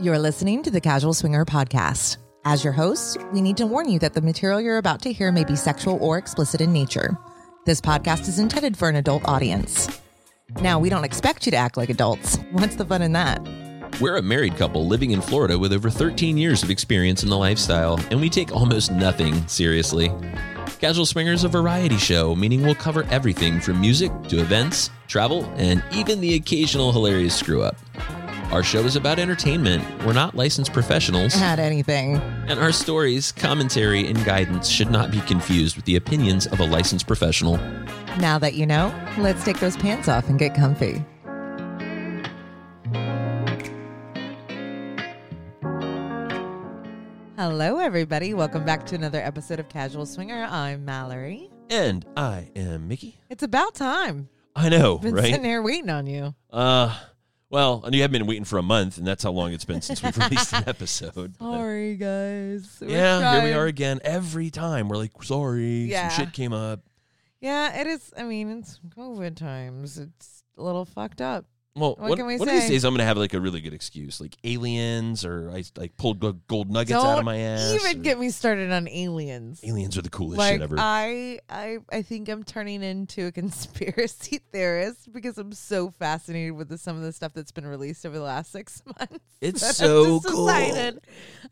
You're listening to the Casual Swinger Podcast. As your hosts, we need to warn you that the material you're about to hear may be sexual or explicit in nature. This podcast is intended for an adult audience. Now, we don't expect you to act like adults. What's the fun in that? We're a married couple living in Florida with over 13 years of experience in the lifestyle, and we take almost nothing seriously. Casual Swinger is a variety show, meaning we'll cover everything from music to events, travel, and even the occasional hilarious screw up. Our show is about entertainment. We're not licensed professionals, At anything. and our stories, commentary, and guidance should not be confused with the opinions of a licensed professional. Now that you know, let's take those pants off and get comfy. Hello, everybody. Welcome back to another episode of Casual Swinger. I'm Mallory. And I am Mickey. It's about time. I know, Been right? sitting here waiting on you. Uh, well, and you have been waiting for a month, and that's how long it's been since we've released an episode. Sorry, guys. We're yeah, here we are again. Every time we're like, sorry, Yeah. some shit came up. Yeah, it is. I mean, it's COVID times. It's a little fucked up. Well, What one, can we one of these say? days I'm gonna have like a really good excuse, like aliens, or I like pulled go- gold nuggets Don't out of my ass. even or- get me started on aliens. aliens are the coolest like shit ever. I, I, I think I'm turning into a conspiracy theorist because I'm so fascinated with the, some of the stuff that's been released over the last six months. It's so cool. Decided,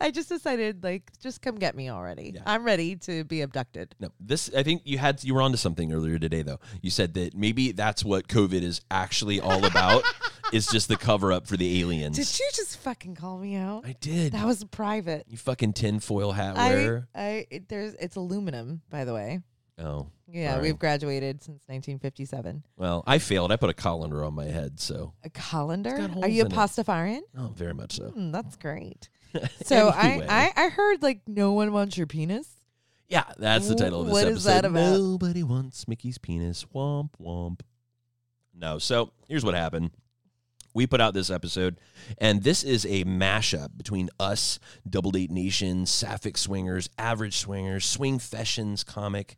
I just decided, like, just come get me already. Yeah. I'm ready to be abducted. no, this I think you had you were onto something earlier today though. You said that maybe that's what COVID is actually all about. Is just the cover up for the aliens. Did you just fucking call me out? I did. That was private. you fucking tinfoil hat wearer. I, it, there's, it's aluminum, by the way. oh. Yeah, Sorry. we've graduated since 1957. Well, I failed. I put a colander on my head, so A colander? Are you a pastafarian? oh, very much so. Hmm, that's great. So Anyway. I, I I heard like no one wants your penis. Yeah, that's the title of this What episode. is that about? Nobody wants Mickey's penis. Womp womp. No, so here's what happened. We put out this episode, and this is a mashup between us, Double Date Nation, Sapphic Swingers, Average Swingers, Swing Fashions comic,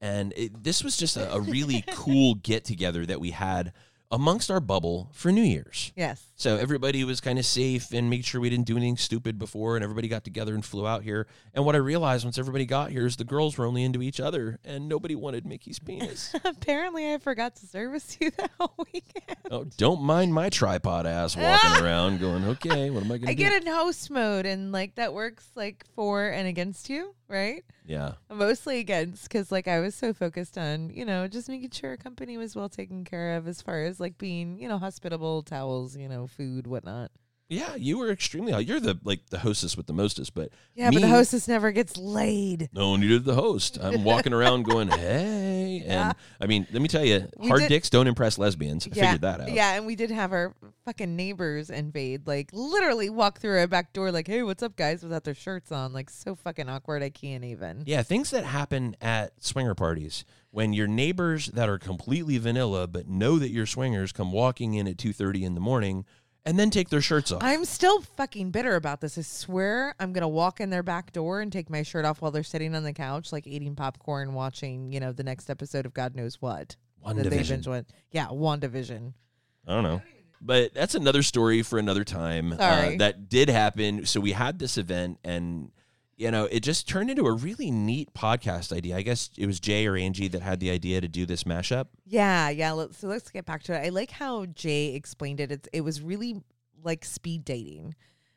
and it, this was just a, a really cool get together that we had amongst our bubble for New Year's. Yes. So everybody was kind of safe and made sure we didn't do anything stupid before, and everybody got together and flew out here. And what I realized once everybody got here is the girls were only into each other, and nobody wanted Mickey's penis. Apparently, I forgot to service you that whole weekend. oh, don't mind my tripod ass walking around, going, "Okay, what am I going I to do?" I get in host mode, and like that works like for and against you, right? yeah, mostly against because like I was so focused on you know just making sure our company was well taken care of as far as like being you know hospitable, towels, you know, food, whatnot. Yeah, you were extremely. You're the like the hostess with the mostest, but Yeah, but the hostess never gets laid. No, neither did the host. I'm walking around going, "Hey," and Yeah. I mean, let me tell you, We hard did- dicks don't impress lesbians. I yeah, figured that out. Yeah, and we did have our fucking neighbors invade, like literally walk through our back door, like, "Hey, what's up, guys?" without their shirts on, like so fucking awkward. I can't even. Yeah, things that happen at swinger parties when your neighbors that are completely vanilla but know that you're swingers come walking in at 2:30 in the morning and then take their shirts off. I'm still fucking bitter about this. I swear I'm gonna walk in their back door and take my shirt off while they're sitting on the couch, like eating popcorn, watching, you know, the next episode of God knows what. One that they division. binge with. Yeah, WandaVision. I don't know. But that's another story for another time. Uh, that did happen. So we had this event and you know, it just turned into a really neat podcast idea. I guess it was Jay or Angie that had the idea to do this mashup. Yeah, yeah. Let's, so let's get back to it. I like how Jay explained it. It's it was really like speed dating.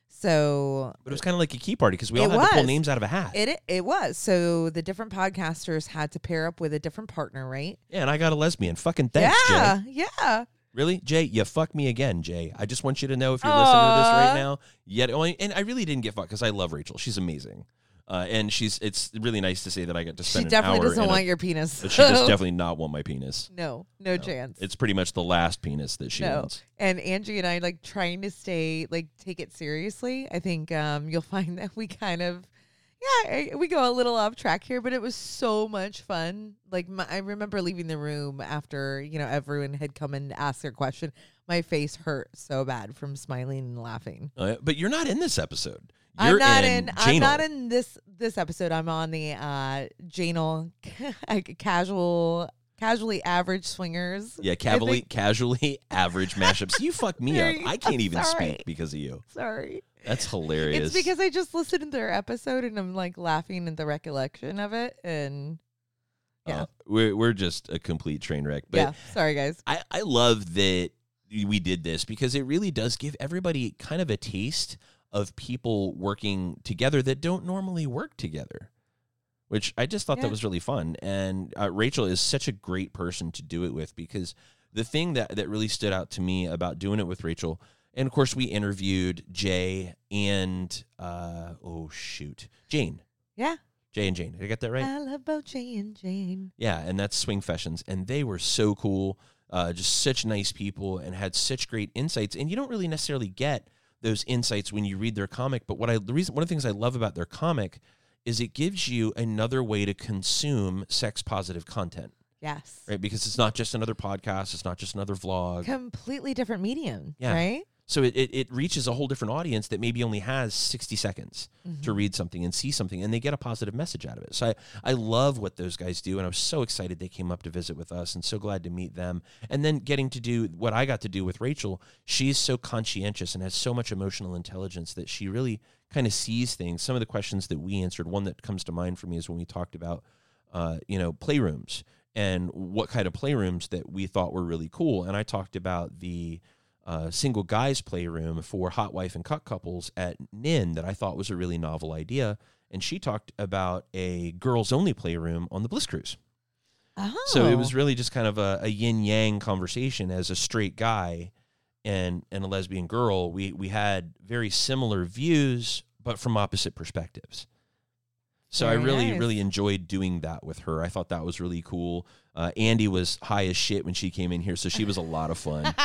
So But it was kind of like a key party because we all had to pull names out of a hat. It it was. So the different podcasters had to pair up with a different partner, right? yeah, and I got a lesbian. Fucking thanks, Jay. yeah, yeah. Really, Jay? You fuck me again, Jay. I just want you to know if you're listening to this right now. Yet, only, and I really didn't get fucked because I love Rachel. She's amazing, uh, and she's. It's really nice to say that I got to She spend an definitely doesn't in a- want your penis. She does definitely not want my penis. no, no, chance. It's pretty much the last penis that she no. wants. And Angie and I like trying to stay like take it seriously. I think um you'll find that we kind of yeah, I- we go a little off track here, but it was so much fun. Like my, I remember leaving the room after you know everyone had come and asked their question. My face hurt so bad from smiling and laughing. Uh, but you're not in this episode. I'm not in. in. I'm not in this this episode. I'm on the uh Janel casual casually average swingers. Yeah, casually, casually average mashups. You fuck me up. I can't I'm even sorry. speak because of you. Sorry. That's hilarious. It's because I just listened to their episode and I'm like laughing at the recollection of it. And yeah. Uh, we're we're just a complete train wreck. But yeah, sorry guys. I, I love that we did this because it really does give everybody kind of a taste of people working together that don't normally work together, which I just thought Yeah. that was really fun. And uh, Rachel is such a great person to do it with because the thing that, that really stood out to me about doing it with Rachel, and of course, we interviewed Jay and, uh, oh, shoot, Jane. Yeah. Jay and Jane. Did I get that right? I love both Jay and Jane. Yeah, and that's Swing Fashions, and they were so cool, uh, just such nice people, and had such great insights. And you don't really necessarily get those insights when you read their comic. But what I the reason one of the things I love about their comic is it gives you another way to consume sex positive content, Yes. right? Because it's not just another podcast, it's not just another vlog. Completely different medium. Yeah. Right? So it, it, it reaches a whole different audience that maybe only has 60 seconds to Mhm. read something and see something and they get a positive message out of it. So I, I love what those guys do and I was so excited they came up to visit with us and so glad to meet them. And then getting to do what I got to do with Rachel, she's so conscientious and has so much emotional intelligence that she really kind of sees things. Some of the questions that we answered, one that comes to mind for me is when we talked about uh, you know, playrooms and what kind of playrooms that we thought were really cool. And I talked about the uh, single guys playroom for hot wife and cut couples at Nin that I thought was a really novel idea. And she talked about a girls only playroom on the Bliss Cruise. Oh. So it was really just kind of a, a yin yang conversation as a straight guy and and a lesbian girl. We we had very similar views, but from opposite perspectives. So I really nice. really enjoyed doing that with her. I thought that was really cool. Uh, Andy was high as shit when she came in here, so she was a lot of fun.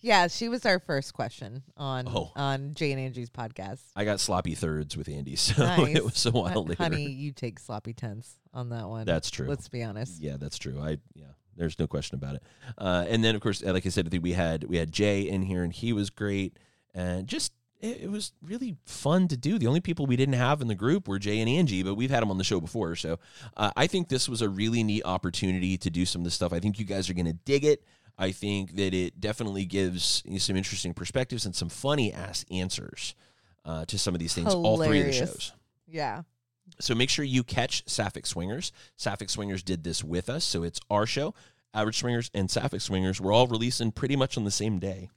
yeah, she was our first question on Oh. on Jay and Angie's podcast. I got sloppy thirds with Andy, so Nice. it was a while Hon- later. Honey, you take sloppy tenths on that one. That's true. Let's be honest. Yeah, that's true. I yeah, there's no question about it. Uh, and then of course, like I said, I think we had we had Jay in here, and he was great, and just it, it was really fun to do. The only people we didn't have in the group were Jay and Angie, but we've had them on the show before, so uh, I think this was a really neat opportunity to do some of this stuff. I think you guys are going to dig it. I think that it definitely gives you some interesting perspectives and some funny ass answers uh, to some of these things. All three of the shows. Yeah. So make sure you catch Sapphic Swingers. Sapphic Swingers did this with us, so it's our show. Average Swingers and Sapphic Swingers were all releasing pretty much on the same day.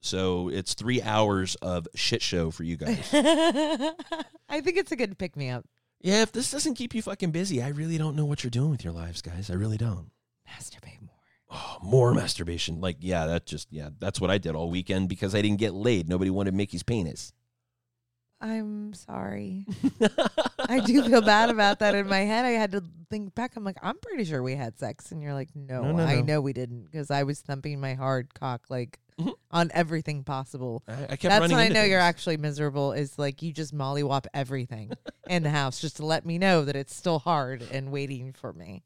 So it's three hours of shit show for you guys. I think it's a good pick me up. yeah, if this doesn't keep you fucking busy, I really don't know what you're doing with your lives, guys. I really don't. Masturbate. Oh, more masturbation. Like, yeah, that just, yeah, that's what I did all weekend because I didn't get laid. Nobody wanted Mickey's penis. I'm sorry. I do feel bad about that in my head. I had to think back. I'm like, I'm pretty sure we had sex. And you're like, no, No, no, I no. know we didn't because I was thumping my hard cock like Mhm. on everything possible. I, I kept That's running when I into know you're actually miserable is like you just mollywop everything in the house just to let me know that it's still hard and waiting for me.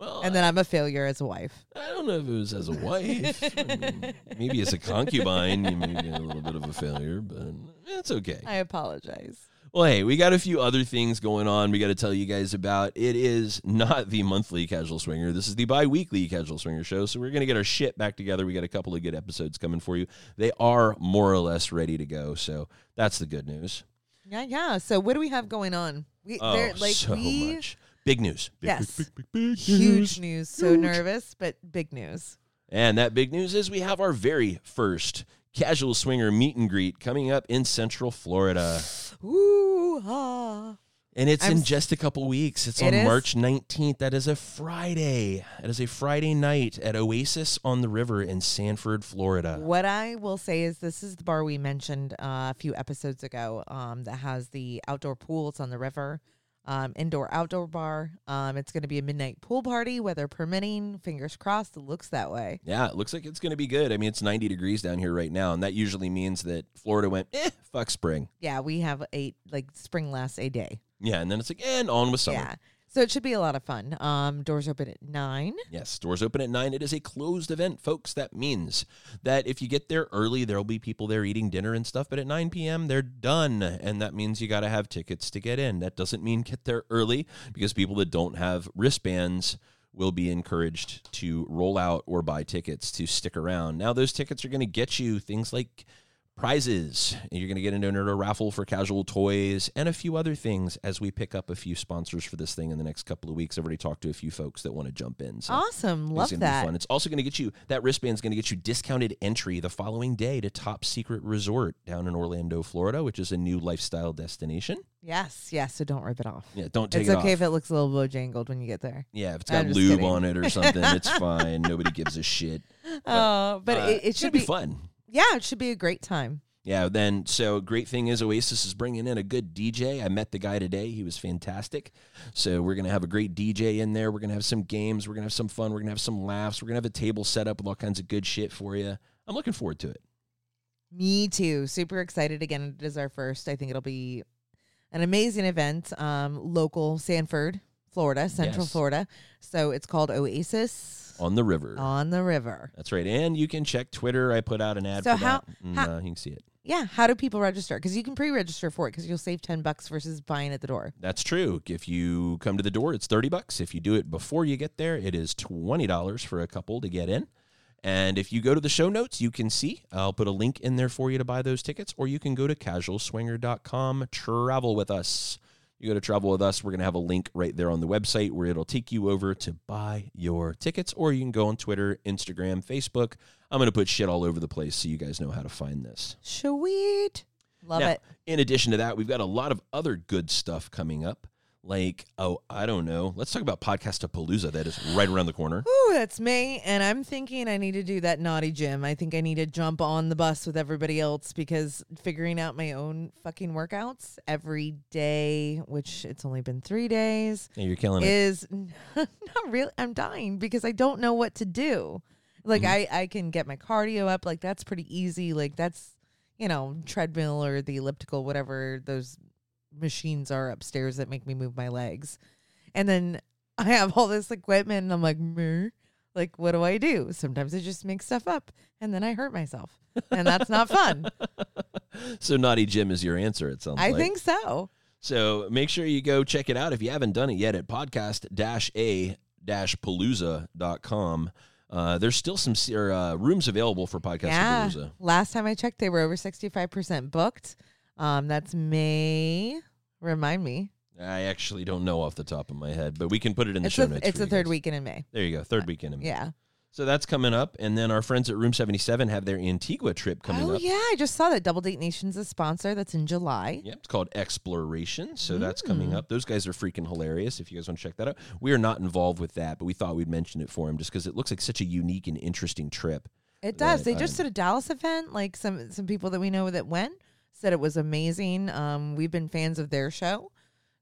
Well, And then I'm a failure as a wife. I don't know if it was as a wife. I mean, maybe as a concubine, you may be a little bit of a failure, but it's okay. I apologize. Well, hey, we got a few other things going on we got to tell you guys about. It is not the monthly Casual Swinger. This is the bi weekly Casual Swinger show. So we're going to get our shit back together. We got a couple of good episodes coming for you. They are more or less ready to go. So that's the good news. Yeah, yeah. So what do we have going on? We Oh, there like so we much. Big news. Big, Yes. Big, big, big, big huge news. So Huge. nervous, but big news. And that big news is we have our very first Casual Swinger meet and greet coming up in Central Florida. Ooh, ah. And it's I'm in just a couple weeks. It's It on is? March 19th. That is a Friday. It is a Friday night at Oasis on the River in Sanford, Florida. What I will say is this is the bar we mentioned uh, a few episodes ago um, that has the outdoor pools on the river, um, indoor outdoor bar. Um, it's going to be a midnight pool party, weather permitting. Fingers crossed, it looks that way. Yeah, it looks like it's going to be good. I mean, it's 90 degrees down here right now, and that usually means that Florida went, eh, fuck spring. Yeah, we have a like spring lasts a day. Yeah, and then it's like, and on with summer. Yeah, so it should be a lot of fun. Um, doors open at nine. Yes, doors open at 9. It is a closed event, folks. That means that if you get there early, there'll be people there eating dinner and stuff, but at 9 p.m., they're done. And that means you got to have tickets to get in. That doesn't mean get there early because people that don't have wristbands will be encouraged to roll out or buy tickets to stick around. Now, those tickets are going to get you things like prizes. You're going to get into a raffle for casual toys and a few other things as we pick up a few sponsors for this thing in the next couple of weeks. I've already talked to a few folks that want to jump in. So Awesome. it's Love gonna that. Be fun. It's also going to get you that wristband's going to get you discounted entry the following day to Top Secret Resort down in Orlando, Florida, which is a new lifestyle destination. Yes, yes. So don't rip it off. Yeah, don't take it's it okay off. if it looks a little bojangled when you get there. yeah, if it's got lube kidding. on it or something, it's fine. Nobody gives a shit. Oh, but Uh, it, it should be be fun. Yeah, it should be a great time. Yeah, then so great thing is Oasis is bringing in a good DJ. I met the guy today. He was fantastic. So we're going to have a great DJ in there. We're going to have some games. We're going to have some fun. We're going to have some laughs. We're going to have a table set up with all kinds of good shit for you. I'm looking forward to it. Me too. Super excited. Again, it is our first. I think it'll be an amazing event. Um, local Sanford, Florida, Central Yes. Florida. So it's called Oasis On the river. on the river. That's right. And you can check Twitter. I put out an ad So for how- that. And, how- uh, you can see it. Yeah. How do people register? Because you can pre-register for it because you'll save ten bucks versus buying at the door. That's true. If you come to the door, it's 30 bucks. If you do it before you get there, it is $20 for a couple to get in. And if you go to the show notes, you can see I'll put a link in there for you to buy those tickets, or you can go to casualswinger.com, travel with us. You go to travel with us, we're going to have a link right there on the website where it'll take you over to buy your tickets, or you can go on Twitter, Instagram, Facebook. I'm going to put shit all over the place so you guys know how to find this. Sweet. Love Now, it. In addition to that, we've got a lot of other good stuff coming up. Like, oh, I don't know. Let's talk about podcast palooza That is right around the corner. oh that's me. And I'm thinking I need to do that naughty gym. I think I need to jump on the bus with everybody else because figuring out my own fucking workouts every day, which it's only been three days, Yeah, you're killing it. is not really. I'm dying because I don't know what to do. Like Mm-hmm. I, I can get my cardio up. Like that's pretty easy. Like that's, you know, treadmill or the elliptical, whatever those machines are upstairs that make me move my legs. And then I have all this equipment and I'm like, Meh. like, what do I do? Sometimes I just make stuff up and then I hurt myself. And that's not fun. So, Naughty Gym is your answer, it sounds I like. think so. So, make sure you go check it out if you haven't done it yet at podcast a palooza.com. Uh, there's still some or, uh, rooms available for Podcast yeah. Palooza. Last time I checked, they were over 65% booked. Um, that's May. Remind me. I actually don't know off the top of my head, but we can put it in the It's, show a, notes. it's the third guys. weekend in May. There you go, third weekend. in May. Yeah. So that's coming up, and then our friends at Room Seventy Seven have their Antigua trip coming up. oh, up. yeah. I just saw that Double Date Nation's is a sponsor. That's in July. Yep, it's called Exploration. So that's coming Mm. up. Those guys are freaking hilarious. If you guys want to check that out, we are not involved with that, but we thought we'd mention it for them just because it looks like such a unique and interesting trip. It does. They just did a Dallas event. Like some some people that we know that went said it was amazing. Um, we've been fans of their show.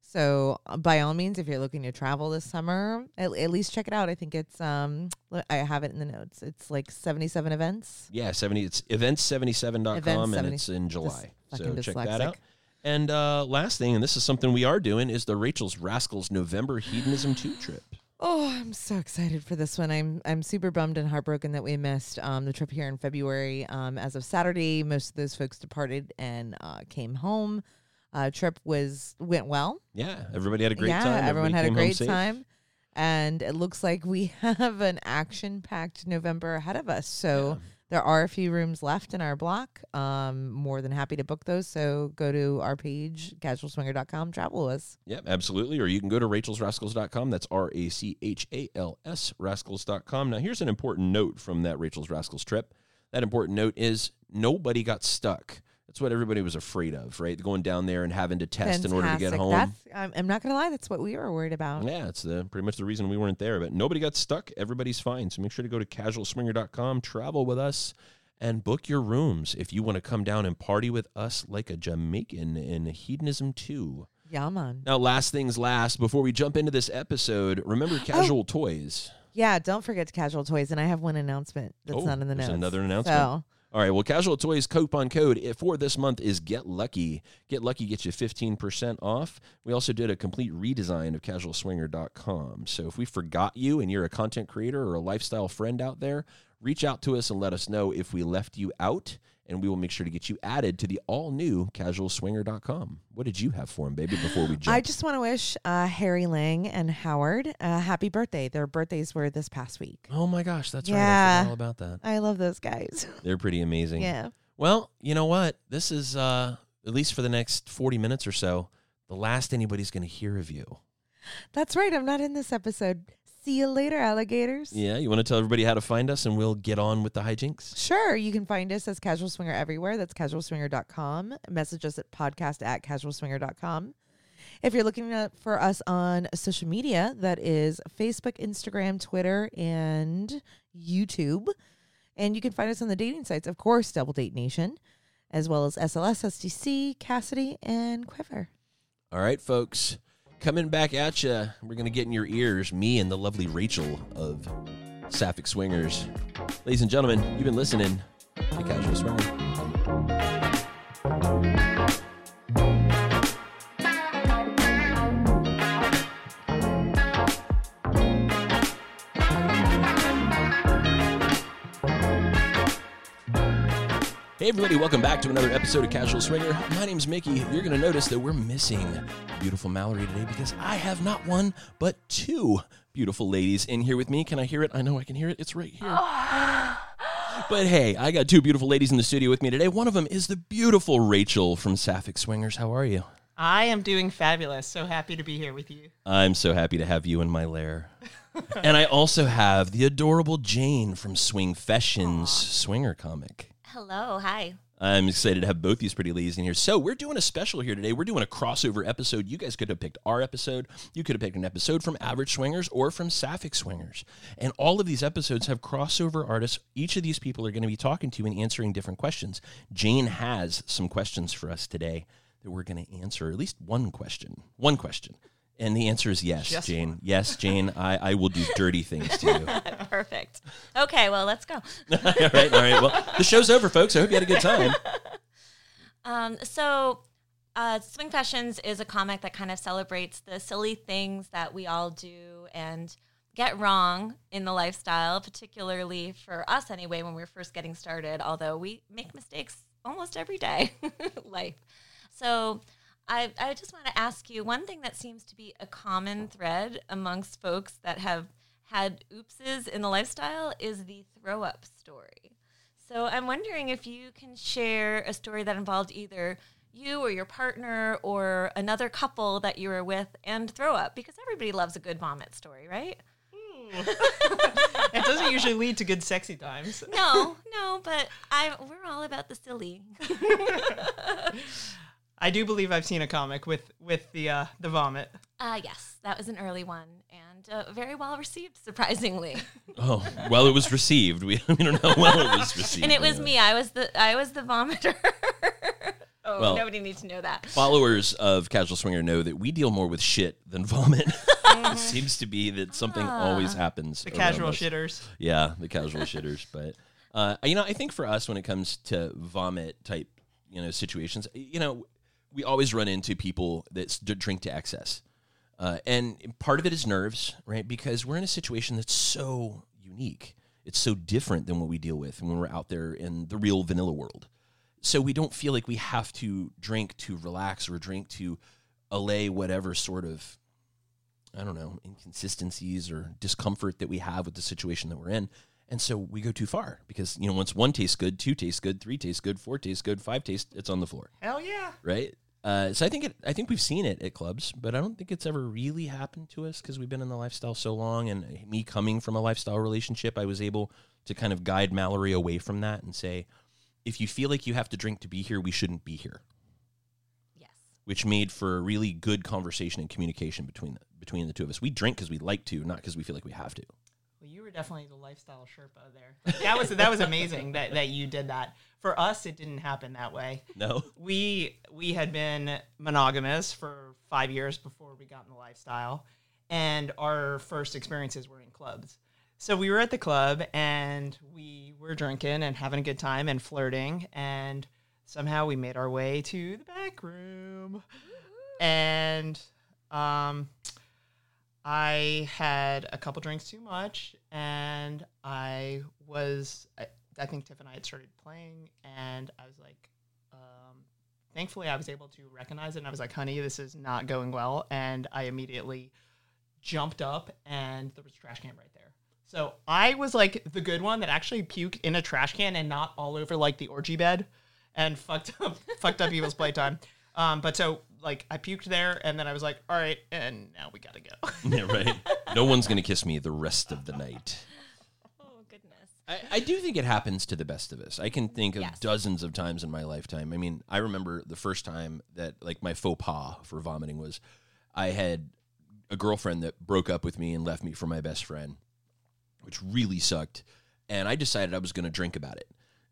So uh, by all means, if you're looking to travel this summer, at, at least check it out. I think it's um I have it in the notes. It's like 77 events. Yeah, seventy. It's events77.com, Events and it's in July. So check that out. And uh, last thing, and this is something we are doing, is the Rachel's Rascals November Hedonism Two trip. Oh, I'm so excited for this one. I'm I'm super bummed and heartbroken that we missed um, the trip here in February. Um, as of Saturday, most of those folks departed and uh, came home. Uh, trip was went well. Yeah, everybody had a great yeah, time. everyone had a great time. And it looks like we have an action packed November ahead of us. So there are a few rooms left in our block. Um, more than happy to book those. So go to our page, casualswinger.com, travel with us. Yep, absolutely. Or you can go to rachelsrascals.com. That's R A C H A L S rascals.com. Now, here's an important note from that Rachel's Rascals trip. That important note is nobody got stuck. That's what everybody was afraid of, right? Going down there and having to test in order to get home. That's, I'm, I'm not going to lie. That's what we were worried about. Yeah, it's the pretty much the reason we weren't there. But nobody got stuck. Everybody's fine. So make sure to go to casualswinger.com, travel with us, and book your rooms if you want to come down and party with us like a Jamaican in Hedonism 2. Yeah, man. Now, last things last, before we jump into this episode, Oh. remember casual toys. Yeah, don't forget Casual Toys. And I have one announcement that's Oh, not in the there's notes. another announcement? So, All right, well, Casual Toys coupon code for this month is Get Lucky. Get Lucky gets you 15% off. We also did a complete redesign of casualswinger.com. So if we forgot you and you're a content creator or a lifestyle friend out there, reach out to us and let us know if we left you out and we will make sure to get you added to the all new casualswinger.com. What did you have for him, baby, before we jump? I just want to wish uh, Harry Lang and Howard a happy birthday. Their birthdays were this past week. oh my gosh, that's right. I Yeah. forgot all about that. I love those guys. They're pretty amazing. yeah. Well, you know what? This is, uh, at least for the next 40 minutes or so, the last anybody's going to hear of you. That's right. I'm not in this episode. See you later, alligators. Yeah, you want to tell everybody how to find us and we'll get on with the hijinks? Sure. You can find us as Casual Swinger everywhere. That's casualswinger.com. Message us at podcast at casualswinger.com. If you're looking for us on social media, that is Facebook, Instagram, Twitter, and YouTube. And you can find us on the dating sites, of course, Double Date Nation, as well as SLS, SDC, Kasidie, and Quiver. All right, folks. Coming back at you. We're going to get in your ears, me and the lovely Rachel of Sapphic Swingers. Ladies and gentlemen, you've been listening to Casual Swinger. Hey everybody, welcome back to another episode of Casual Swinger. My name's Mickey. You're going to notice that we're missing beautiful Mallory today because I have not one, but two beautiful ladies in here with me. Can I hear it? I know I can hear it. It's right here. but hey, I got two beautiful ladies in the studio with me today. One of them is the beautiful Rachel from Sapphic Swingers. How are you? I am doing fabulous. So happy to be here with you. I'm so happy to have you in my lair. and I also have the adorable Jane from Swing Fashions Swinger comic. Hello, hi. I'm excited to have both these pretty ladies in here. So we're doing a special here today. We're doing a crossover episode. You guys could have picked our episode. You could have picked an episode from Average Swingers or from Sapphic Swingers. And all of these episodes have crossover artists. Each of these people are going to be talking to you and answering different questions. Jane has some questions for us today that we're going to answer. At least one question. One question. And the answer is yes, Just Jane. one. Yes, Jane. I, I will do dirty things to you. Perfect. Okay, well, let's go. all right, all right. Well, the show's over, folks. I hope you had a good time. Um, so, uh, Swing Fashions is a comic that kind of celebrates the silly things that we all do and get wrong in the lifestyle, particularly for us anyway, when we're first getting started, although we make mistakes almost every day life. So, I, I just want to ask you one thing that seems to be a common thread amongst folks that have had oopses in the lifestyle is the throw up story. So I'm wondering if you can share a story that involved either you or your partner or another couple that you were with and throw up because everybody loves a good vomit story, right? Hmm. It doesn't usually lead to good sexy times. No, no, but I we're all about the silly. I do believe I've seen a comic with with the uh, the vomit. Uh, yes, that was an early one and uh, very well received, surprisingly. Oh, well, it was received. We, we don't know how well it was received. and it was me. I was the I was the vomiter. oh, Well- nobody needs to know that. Followers of Casual Swinger know that we deal more with shit than vomit. it seems to be that something always happens. The casual us. shitters. Yeah, the casual shitters. But uh, you know, I think for us, when it comes to vomit type, you know, situations, you know, we always run into people that drink to excess, uh, and part of it is nerves, right? Because we're in a situation that's so unique. It's so different than what we deal with when we're out there in the real vanilla world. So we don't feel like we have to drink to relax or drink to allay whatever sort of I don't know, inconsistencies or discomfort that we have with the situation that we're in. And so we go too far because, you know, once one tastes good, two tastes good, three tastes good, four tastes good, five tastes, it's on the floor, Hell yeah. right? Uh, so I think it, I think we've seen it at clubs, but I don't think it's ever really happened to us because we've been in the lifestyle so long. And me coming from a lifestyle relationship, I was able to kind of guide Mallory away from that and say, if you feel like you have to drink to be here, we shouldn't be here Yes. which made for a really good conversation and communication between the, between the two of us. We drink because we like to, not because we feel like we have to. Well, you were definitely the lifestyle Sherpa there. That was that was amazing that, that you did that. For us, it didn't happen that way. No, We we had been monogamous for five years before we got in the lifestyle, and our first experiences were in clubs. So we were at the club and we were drinking and having a good time and flirting, and somehow we made our way to the back room, and um, I had a couple drinks too much, and I was I, I think Tiff and I had started playing, and I was like, um, thankfully, I was able to recognize it, and I was like, honey, this is not going well. And I immediately jumped up, and there was a trash can right there. So I was like the good one that actually puked in a trash can and not all over like the orgy bed and fucked up fucked up Evil's playtime. Um, but so like I puked there and then I was like, all right, and now we gotta go. yeah, right. No one's gonna kiss me the rest of the night. Oh goodness. I, I do think it happens to the best of us. I can think of Yes. dozens of times in my lifetime. I mean, I remember the first time that like my faux pas for vomiting was I had a girlfriend that broke up with me and left me for my best friend, which really sucked. And I decided I was going to drink about it.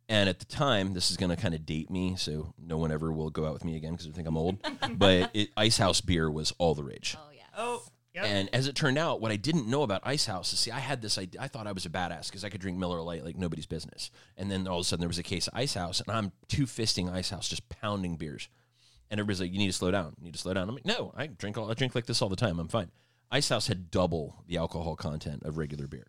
And at the time, this is going to kind of date me, so no one ever will go out with me again because they think I'm old. but it, Ice House beer was all the rage. Oh yes. Oh, yep. And as it turned out, what I didn't know about Ice House is, see, I had this idea. I thought I was a badass because I could drink Miller Lite like nobody's business. And then all of a sudden there was a case of Ice House, and I'm two fisting Ice House, just pounding beers. And everybody's like, "You need to slow down. You need to slow down." I'm like, "No, I drink. All, I drink like this all the time. I'm fine." Ice House had double the alcohol content of regular beer.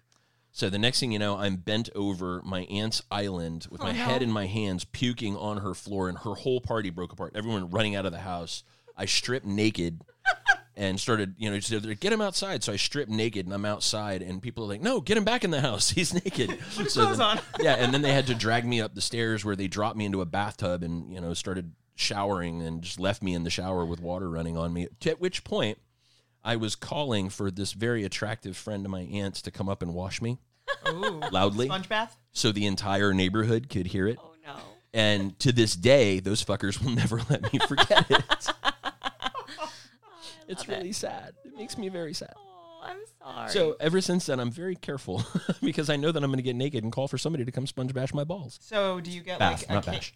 So the next thing you know, I'm bent over my aunt's island with my oh, head in my hands, puking on her floor, and her whole party broke apart. Everyone running out of the house. I stripped naked and started, you know, said, get him outside. So I stripped naked and I'm outside, and people are like, no, get him back in the house. He's naked. so clothes then- on. yeah, and then they had to drag me up the stairs where they dropped me into a bathtub and, you know, started showering and just left me in the shower with water running on me. At which point, I was calling for this very attractive friend of my aunt's to come up and wash me Ooh. loudly Sponge bath. so the entire neighborhood could hear it. Oh no. And to this day, those fuckers will never let me forget it. Oh, it's really sad. It makes me very sad. Oh, I'm sorry. So ever since then, I'm very careful because I know that I'm going to get naked and call for somebody to come sponge bash my balls. So do you get Bath, like a not ca- bash.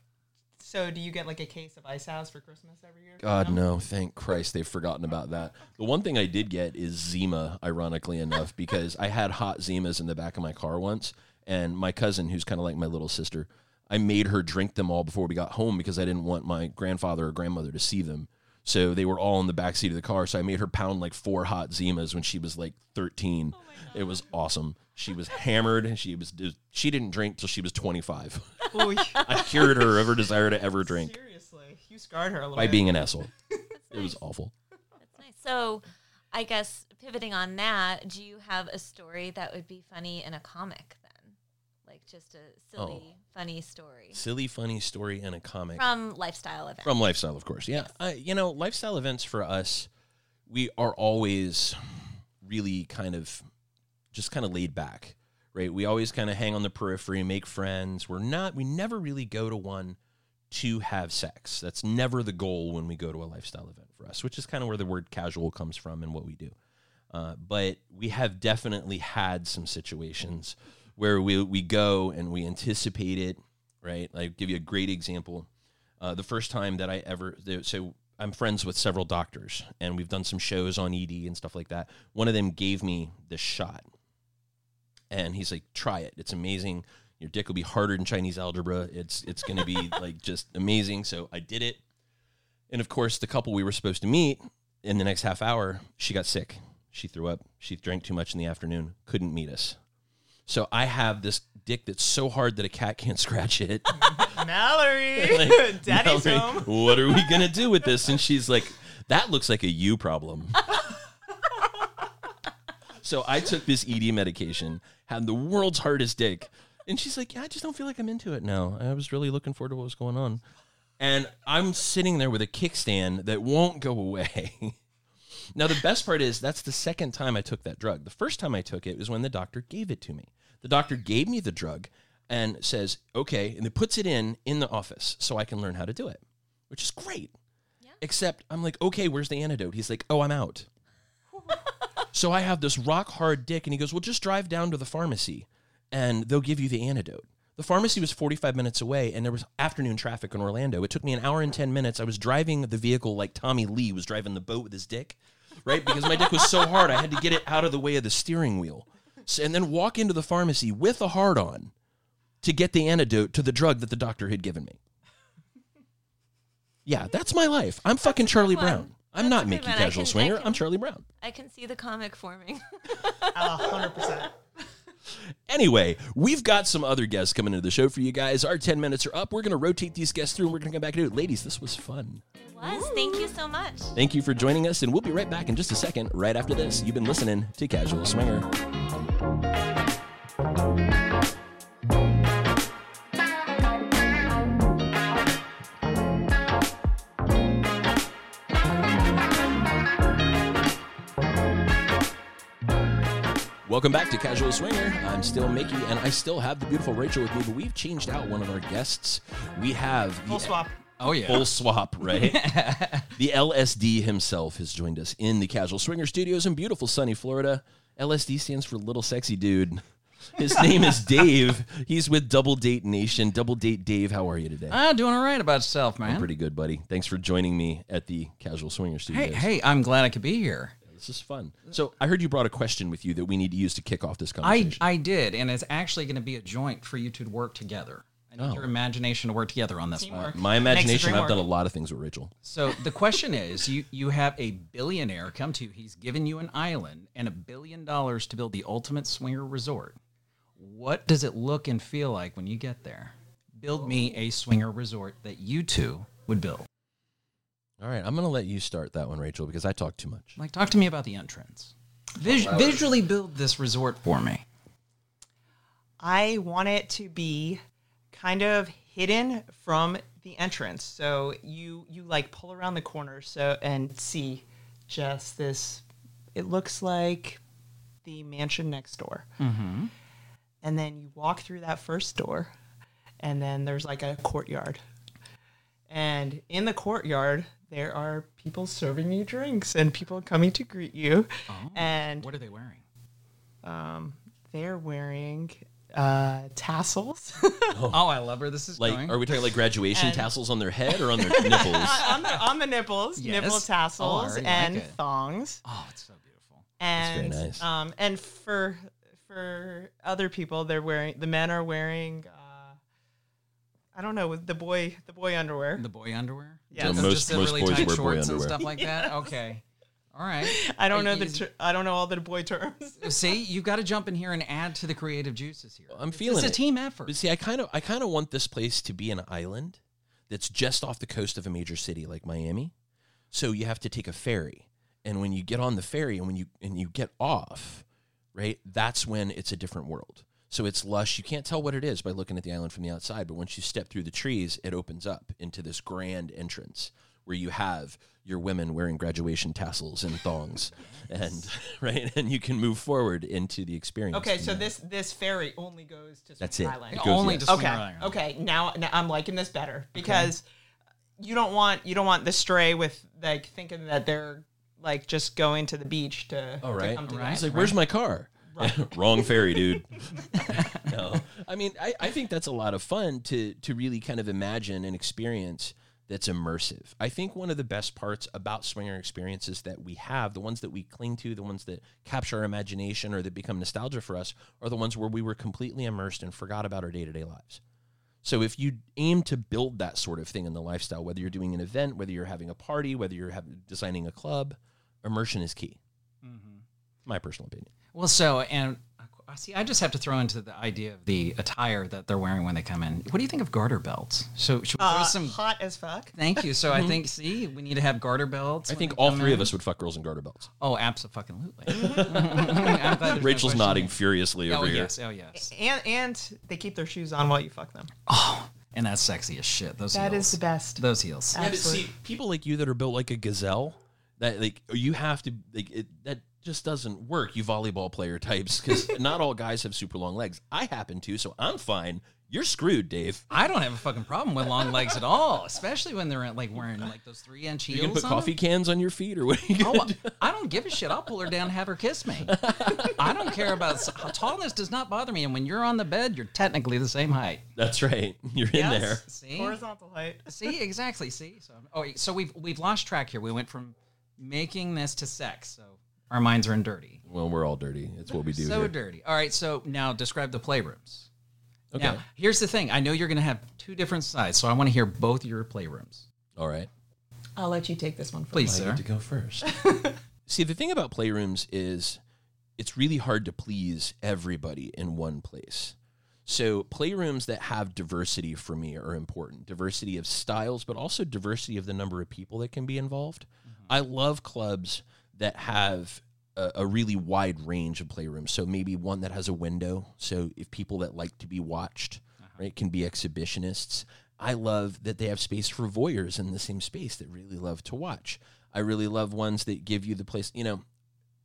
So do you get like a case of Ice House for Christmas every year? God, no. Thank Christ they've forgotten about that. The one thing I did get is Zima, ironically enough, because I had hot Zimas in the back of my car once. And my cousin, who's kind of like my little sister, I made her drink them all before we got home because I didn't want my grandfather or grandmother to see them. So they were all in the back seat of the car. So I made her pound like four hot Zimas when she was like 13. it was awesome. She was hammered. She was she didn't drink till she was 25. Ooh, I cured her of her desire to ever drink Seriously, you scarred her a little by bit. being an asshole. It was awful. That's nice. So, I guess pivoting on that, do you have a story that would be funny in a comic then? Like just a silly, Oh. funny story silly, funny story in a comic from lifestyle events. from lifestyle, of course. Yeah, I, you know, lifestyle events for us, we are always really kind of just kind of laid back, right? We always kind of hang on the periphery, make friends. We're not, we never really go to one to have sex. That's never the goal when we go to a lifestyle event for us, which is kind of where the word casual comes from and what we do. Uh, but we have definitely had some situations where we, we go and we anticipate it, right? I give you a great example. Uh, the first time that I ever, so I'm friends with several doctors and we've done some shows on ED and stuff like that. One of them gave me this shot and he's like, try it. It's amazing. Your dick will be harder than Chinese algebra. It's, it's going to be like just amazing. So I did it. And of course, the couple we were supposed to meet in the next half hour, she got sick. She threw up. She drank too much in the afternoon. Couldn't meet us. So I have this dick that's so hard that a cat can't scratch it. Mallory, Like, Daddy's Mallory, home. What are we gonna do with this? And she's like, "That looks like a you problem." So I took this ED medication, had the world's hardest dick, and she's like, "Yeah, I just don't feel like I'm into it now. I was really looking forward to what was going on." And I'm sitting there with a kickstand that won't go away. now the best part is that's the second time I took that drug. The first time I took it was when the doctor gave it to me. The doctor gave me the drug and says, "Okay," and it puts it in in the office so I can learn how to do it, which is great. Yeah. Except I'm like, "Okay, where's the antidote?" He's like, "Oh, I'm out." so I have this rock hard dick, and he goes, "Well, just drive down to the pharmacy, and they'll give you the antidote." The pharmacy was 45 minutes away, and there was afternoon traffic in Orlando. It took me an hour and 10 minutes. I was driving the vehicle like Tommy Lee was driving the boat with his dick, right? Because my dick was so hard, I had to get it out of the way of the steering wheel. So, and then walk into the pharmacy with a hard on to get the antidote to the drug that the doctor had given me. Yeah, that's my life. I'm fucking Charlie. Brown. I'm That's not Mickey one. I Casual can- Swinger. can- I'm Charlie Brown. I can see the comic forming. A hundred percent. Anyway, we've got some other guests coming into the show for you guys. Our 10 minutes are up. We're going to rotate these guests through and we're going to come back and do it. Ladies, this was fun. It was. Thank you so much. Thank you for joining us, and we'll be right back in just a second, right after this. You've been listening to Casual Swinger. Welcome back to Casual Swinger. I'm still Mickey, and I still have the beautiful Rachel with me, but we've changed out one of our guests. We have Full the- swap. Oh yeah. Full swap, right? the LSD himself has joined us in the Casual Swinger Studios in beautiful sunny Florida. LSD stands for Little Sexy Dude. His name is Dave. He's with Double Date Nation. Double Date Dave, how are you today? Ah, doing all right about yourself, man. Pretty good, buddy. Thanks for joining me at the Casual Swinger Studios. Hey, hey, I'm glad I could be here. This is fun. So I heard you brought a question with you that we need to use to kick off this I conversation. I did, and it's actually going to be a joint for you to work together. I need Oh. your imagination to work together on this one. Teamwork. My Makes the imagination, dream I've done a work. lot of things with Rachel. So the question is, you you have a billionaire come to you. He's given you an island and a billion dollars to build the ultimate swinger resort. What does it look and feel like when you get there? Build me a swinger resort that you two would build. All right, I'm going to let you start that one, Rachel, because I talk too much. Like, talk to me about the entrance. Vis- visually build this resort for me. I want it to be kind of hidden from the entrance. So you you like pull around the corner so and see just this it looks like the mansion next door. Mm-hmm. And then you walk through that first door and then there's like a courtyard. And in the courtyard there are people serving you drinks and people coming to greet you. And What are they wearing? um, they're wearing uh, tassels Oh, I love where this is Like, going. are we talking like graduation And- tassels on their head or on their nipples? on the on the nipples, Yes. nipple Oh, tassels, already like and it. thongs. oh, it's so beautiful. And very nice. um, and for for other people, they're wearing the men are wearing. I don't know with the boy the boy underwear. The boy underwear? Yeah, So Just most- the most really boys tight wear boy shorts and stuff like that? Okay. All right. I don't know Are the ter- I don't know all the boy terms. See, you've got to jump in here and add to the creative juices here. I'm feeling It's a it. team effort. But see, I kind of, I kind of want this place to be an island that's just off the coast of a major city like Miami. So you have to take a ferry, and when you get on the ferry and when you and you get off, right, that's when it's a different world. So it's lush. You can't tell what it is by looking at the island from the outside, but once you step through the trees, it opens up into this grand entrance where you have your women wearing graduation tassels and thongs, and right, and you can move forward into the experience. Okay, so there. this this ferry only goes to That's Swing it. Island. It goes- Only yes. to Swinger okay Island. okay now, now i'm liking this better because you don't want you don't want the stray with like thinking that they're like just going to the beach to, All to oh, right. come to Right. He's like, "Where's my car?" Wrong ferry, dude. no, I mean, I, I think that's a lot of fun to to really kind of imagine an experience that's immersive. I think one of the best parts about swinger experiences that we have, the ones that we cling to, the ones that capture our imagination or that become nostalgia for us, are the ones where we were completely immersed and forgot about our day to day lives. So if you aim to build that sort of thing in the lifestyle, whether you're doing an event, whether you're having a party, whether you're having, designing a club, immersion is key. Mm-hmm. My personal opinion. Well, so, and uh, see, I just have to throw into the idea of the attire that they're wearing when they come in. What do you think of garter belts? So, should we throw uh, some. hot as fuck Thank you. So, I think, see, we need to have garter belts. I think all come three of us would fuck girls in garter belts. Oh, absolutely. I'm glad there's no Rachel's nodding here. furiously Oh, over here. Oh yes. Oh, yes. and and they keep their shoes on while you fuck them Oh, and that's sexy as shit. Those That heels. is the best Those heels. Yeah, but see, Absolutely. people like you that are built like a gazelle, that like you have to like it, that just doesn't work. You volleyball player types, because not all guys have super long legs. I happen to, so I'm fine. You're screwed, Dave. I don't have a fucking problem with long legs at all, especially when they're like wearing like those three inch heels. gonna put on coffee them. cans on your feet, or what? Are you gonna Oh, do? I don't give a shit. I'll pull her down, and have her kiss me. I don't care about tallness. Does not bother me. And when you're on the bed, you're technically the same height. That's right. You're in there. See, horizontal height see, exactly. See, so oh, so we've we've lost track here. We went from making this to sex. So our minds are in dirty. Well, we're all dirty. It's what we do so here. dirty. All right. So now describe the playrooms. Okay. Now, here's the thing. I know you're going to have two different sides, so I want to hear both your playrooms. All right. i'll let you take this one first. Please, I sir. to go first. See, the thing about playrooms is it's really hard to please everybody in one place. So playrooms that have diversity for me are important. Diversity of styles, but also diversity of the number of people that can be involved. Mm-hmm. I love clubs that have a, a really wide range of playrooms. So maybe one that has a window. So if people that like to be watched, uh-huh. right, can be exhibitionists. I love that they have space for voyeurs in the same space that really love to watch. I really love ones that give you the place, you know,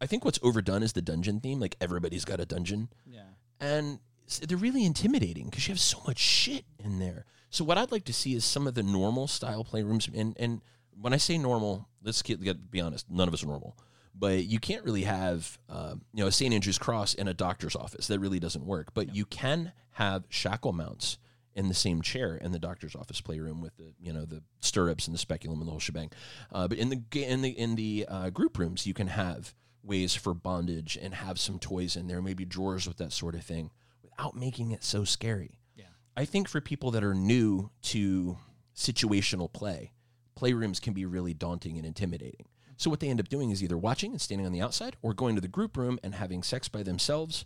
I think what's overdone is the dungeon theme. Like everybody's got a dungeon Yeah. and they're really intimidating because you have so much shit in there. So what I'd like to see is some of the normal style playrooms, and and when I say normal, let's get, get be honest, none of us are normal. But you can't really have, um, you know, a St. Andrew's cross in a doctor's office. That really doesn't work. But you can have shackle mounts in the same chair in the doctor's office playroom with the, you know, the stirrups and the speculum and the whole shebang. Uh, but in the in the in the uh, group rooms, you can have ways for bondage and have some toys in there, maybe drawers with that sort of thing, without making it so scary. Yeah. I think for people that are new to situational play, playrooms can be really daunting and intimidating. So what they end up doing is either watching and standing on the outside or going to the group room and having sex by themselves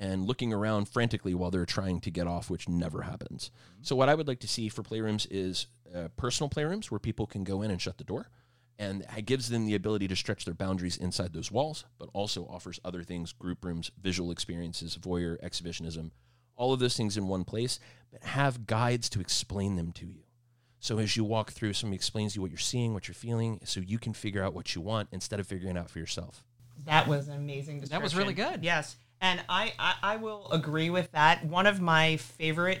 and looking around frantically while they're trying to get off, which never happens. So what I would like to see for playrooms is uh, personal playrooms where people can go in and shut the door and it gives them the ability to stretch their boundaries inside those walls, but also offers other things, group rooms, visual experiences, voyeur, exhibitionism, all of those things in one place, but have guides to explain them to you. So as you walk through, somebody explains to you what you're seeing, what you're feeling, so you can figure out what you want instead of figuring it out for yourself. That was an amazing. Description. That was really good. Yes, and I, I I will agree with that. One of my favorite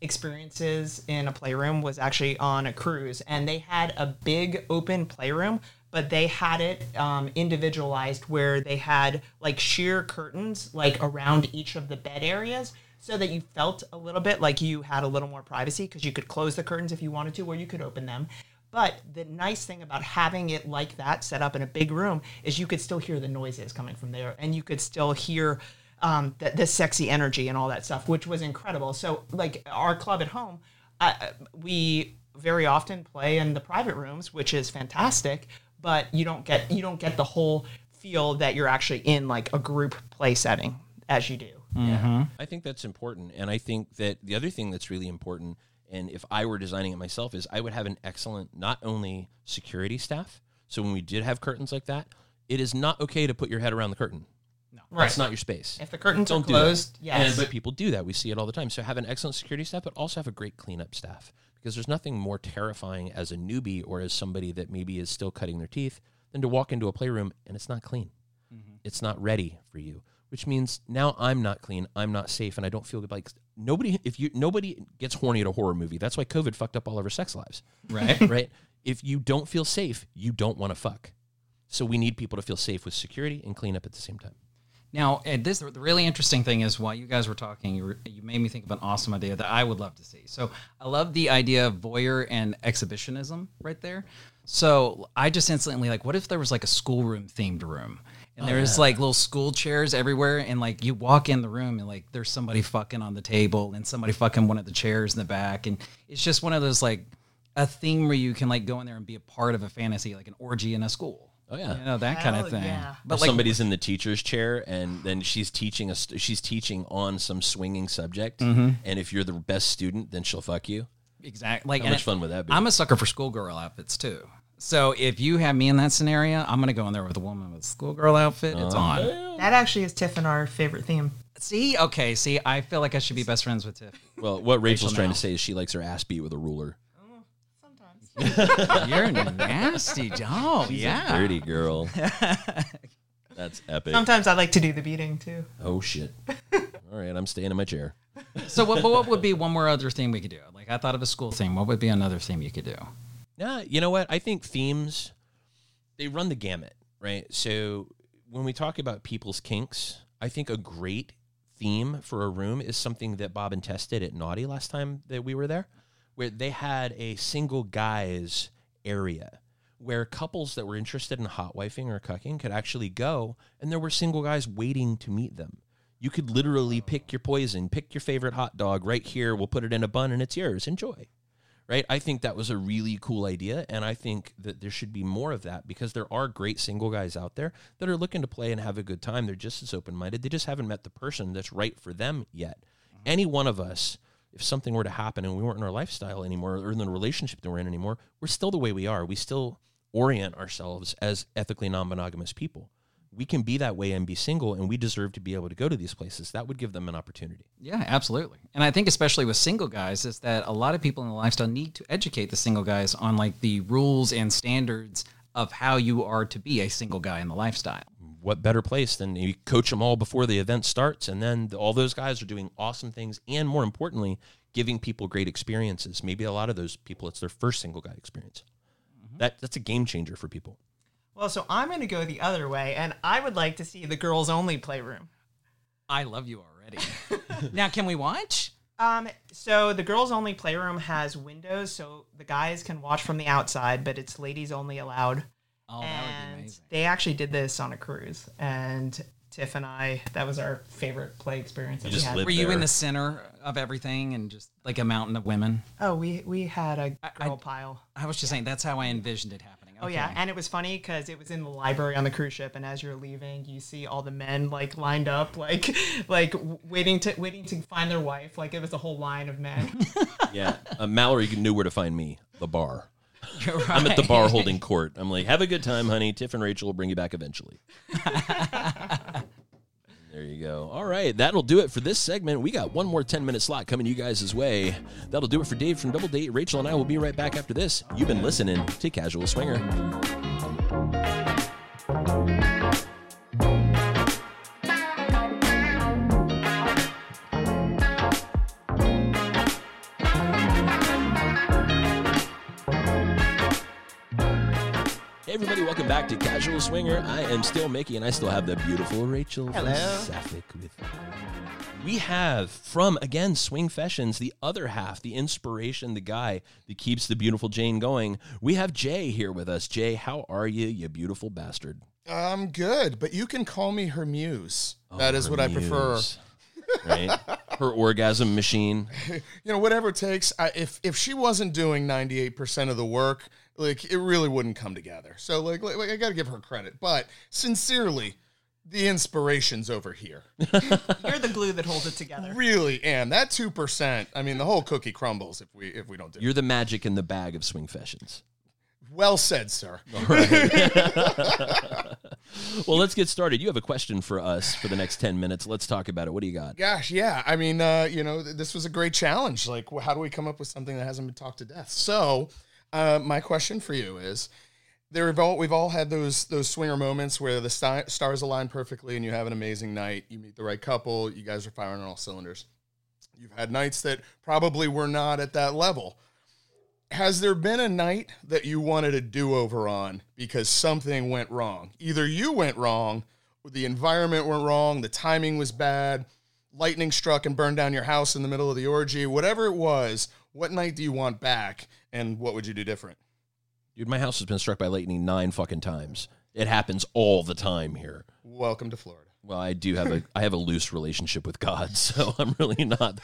experiences in a playroom was actually on a cruise, and they had a big open playroom, but they had it um, individualized where they had like sheer curtains like around each of the bed areas. So that you felt a little bit like you had a little more privacy because you could close the curtains if you wanted to, or you could open them. But the nice thing about having it like that set up in a big room is you could still hear the noises coming from there, and you could still hear um, the, the sexy energy and all that stuff, which was incredible. So, like our club at home, I, we very often play in the private rooms, which is fantastic. But you don't get you don't get the whole feel that you're actually in like a group play setting as you do. Mm-hmm. I think that's important. And I think that the other thing that's really important, and if I were designing it myself, is I would have an excellent, not only security staff. So when we did have curtains like that, it is not okay to put your head around the curtain. No. Right. That's not your space. If the curtains Don't are do closed, yes. And, but people do that. We see it all the time. So have an excellent security staff, but also have a great cleanup staff because there's nothing more terrifying as a newbie or as somebody that maybe is still cutting their teeth than to walk into a playroom and it's not clean. Mm-hmm. It's not ready for you, which means now I'm not clean, I'm not safe, and I don't feel good. Like nobody, if you nobody gets horny at a horror movie, that's why COVID fucked up all of our sex lives, Right. right? If you don't feel safe, you don't want to fuck. So we need people to feel safe with security and clean up at the same time. Now, and this the really interesting thing is while you guys were talking, you, were, you made me think of an awesome idea that I would love to see. So I love the idea of voyeur and exhibitionism right there. So I just instantly like, what if there was like a schoolroom themed room? And there's like little school chairs everywhere, and like you walk in the room and like there's somebody fucking on the table and somebody fucking one of the chairs in the back, and it's just one of those like a theme where you can like go in there and be a part of a fantasy, like an orgy in a school. Oh yeah. You know that kind of thing. yeah. But But like somebody's in the teacher's chair and then she's teaching us she's teaching on some swinging subject Mm-hmm. and if you're the best student then she'll fuck you exactly like how much it- fun would that be I'm a sucker for schoolgirl outfits too. So if you have me in that scenario, I'm gonna go in there with a woman with a schoolgirl outfit. It's on. Oh, that actually is Tiff and our favorite theme. See, okay, see, I feel like I should be best friends with Tiff. well what rachel's Rachel trying now. to say is she likes her ass beat with a ruler oh, Sometimes. You're a nasty, dog. yeah. dirty girl that's epic Sometimes I like to do the beating too. oh shit all right i'm staying in my chair So what, but what would be one more other thing we could do? Like I thought of a school thing. What would be another theme you could do? Yeah, you know what? I think themes they run the gamut, right? So when we talk about people's kinks, I think a great theme for a room is something that Bob and Tess did at Naughty last time that we were there, where they had a single guys area where couples that were interested in hot wifing or cucking could actually go, and there were single guys waiting to meet them. You could literally pick your poison, pick your favorite hot dog right here. We'll put it in a bun, and it's yours. Enjoy right? I think that was a really cool idea, and I think that there should be more of that because there are great single guys out there that are looking to play and have a good time. They're just as open minded. They just haven't met the person that's right for them yet. Mm-hmm. Any one of us, if something were to happen and we weren't in our lifestyle anymore or in the relationship that we're in anymore, we're still the way we are. We still orient ourselves as ethically non monogamous people. We can be that way and be single, and we deserve to be able to go to these places. That would give them an opportunity. Yeah, absolutely. And I think especially with single guys is that a lot of people in the lifestyle need to educate the single guys on like the rules and standards of how you are to be a single guy in the lifestyle. what better place than you coach them all before the event starts and then all those guys are doing awesome things and more importantly giving people great experiences maybe a lot of those people it's their first single guy experience mm-hmm. that that's a game changer for people Well, so I'm going to go the other way, and I would like to see the girls only playroom. I love you already. now, can we watch? Um, so the girls only playroom has windows, so the guys can watch from the outside, but it's ladies only allowed. Oh, that would be amazing. they actually did this on a cruise, and Tiff and I, that was our favorite play experience. That You we had. lived Were you there. in the center of everything and just like a mountain of women? Oh, we we had a girl pile. I was just saying that's how I envisioned it happening. Oh yeah, and it was funny because it was in the library on the cruise ship, and as you're leaving, you see all the men like lined up, like like waiting to waiting to find their wife. Like it was a whole line of men. yeah. Uh, mallory knew where to find me the bar. You're right. i'm at the bar holding court. I'm like have a good time honey. Tiff and rachel will bring you back eventually There you go. All right, that'll do it for this segment. We got one more 10 minute slot coming you guys' way. That'll do it for Dave from Double Date. Rachel and I will be right back after this. You've been listening to Casual Swinger. Welcome back to Casual Swinger. I am still Mickey, and I still have the beautiful Rachel Hello. Sapphic with me. We have from again Swing Fashions, the other half, the inspiration, the guy that keeps the beautiful Jane going. We have Jay here with us. Jay, how are you, you beautiful bastard? I'm good, but you can call me her muse. Oh, that Oh, is her what I prefer. Right? Her orgasm machine. You know, whatever it takes. I, if if she wasn't doing 98% of the work, like it really wouldn't come together. So like, like I got to give her credit, but sincerely, the inspiration's over here. You're the glue that holds it together. really am. That 2%, I mean, the whole cookie crumbles if we if we don't do it. You're the magic in the bag of Swing Fashions. Well said, sir. Well, let's get started. You have a question for us for the next 10 minutes. Let's talk about it. What do you got? Gosh, yeah. I mean, uh, you know, th- this was a great challenge. Like, wh- how do we come up with something that hasn't been talked to death? So, uh, my question for you is: there we've all we've all had those those swinger moments where the stars align perfectly and you have an amazing night. You meet the right couple. You guys are firing on all cylinders. You've had nights that probably were not at that level. Has there been a night that you wanted a do over on because something went wrong? Either you went wrong, the environment went wrong, the timing was bad, lightning struck and burned down your house in the middle of the orgy, whatever it was, what night do you want back and what would you do different? Dude, my house has been struck by lightning nine fucking times. It happens all the time here. Welcome to Florida. Well, I do have a I have a loose relationship with God, so I'm really not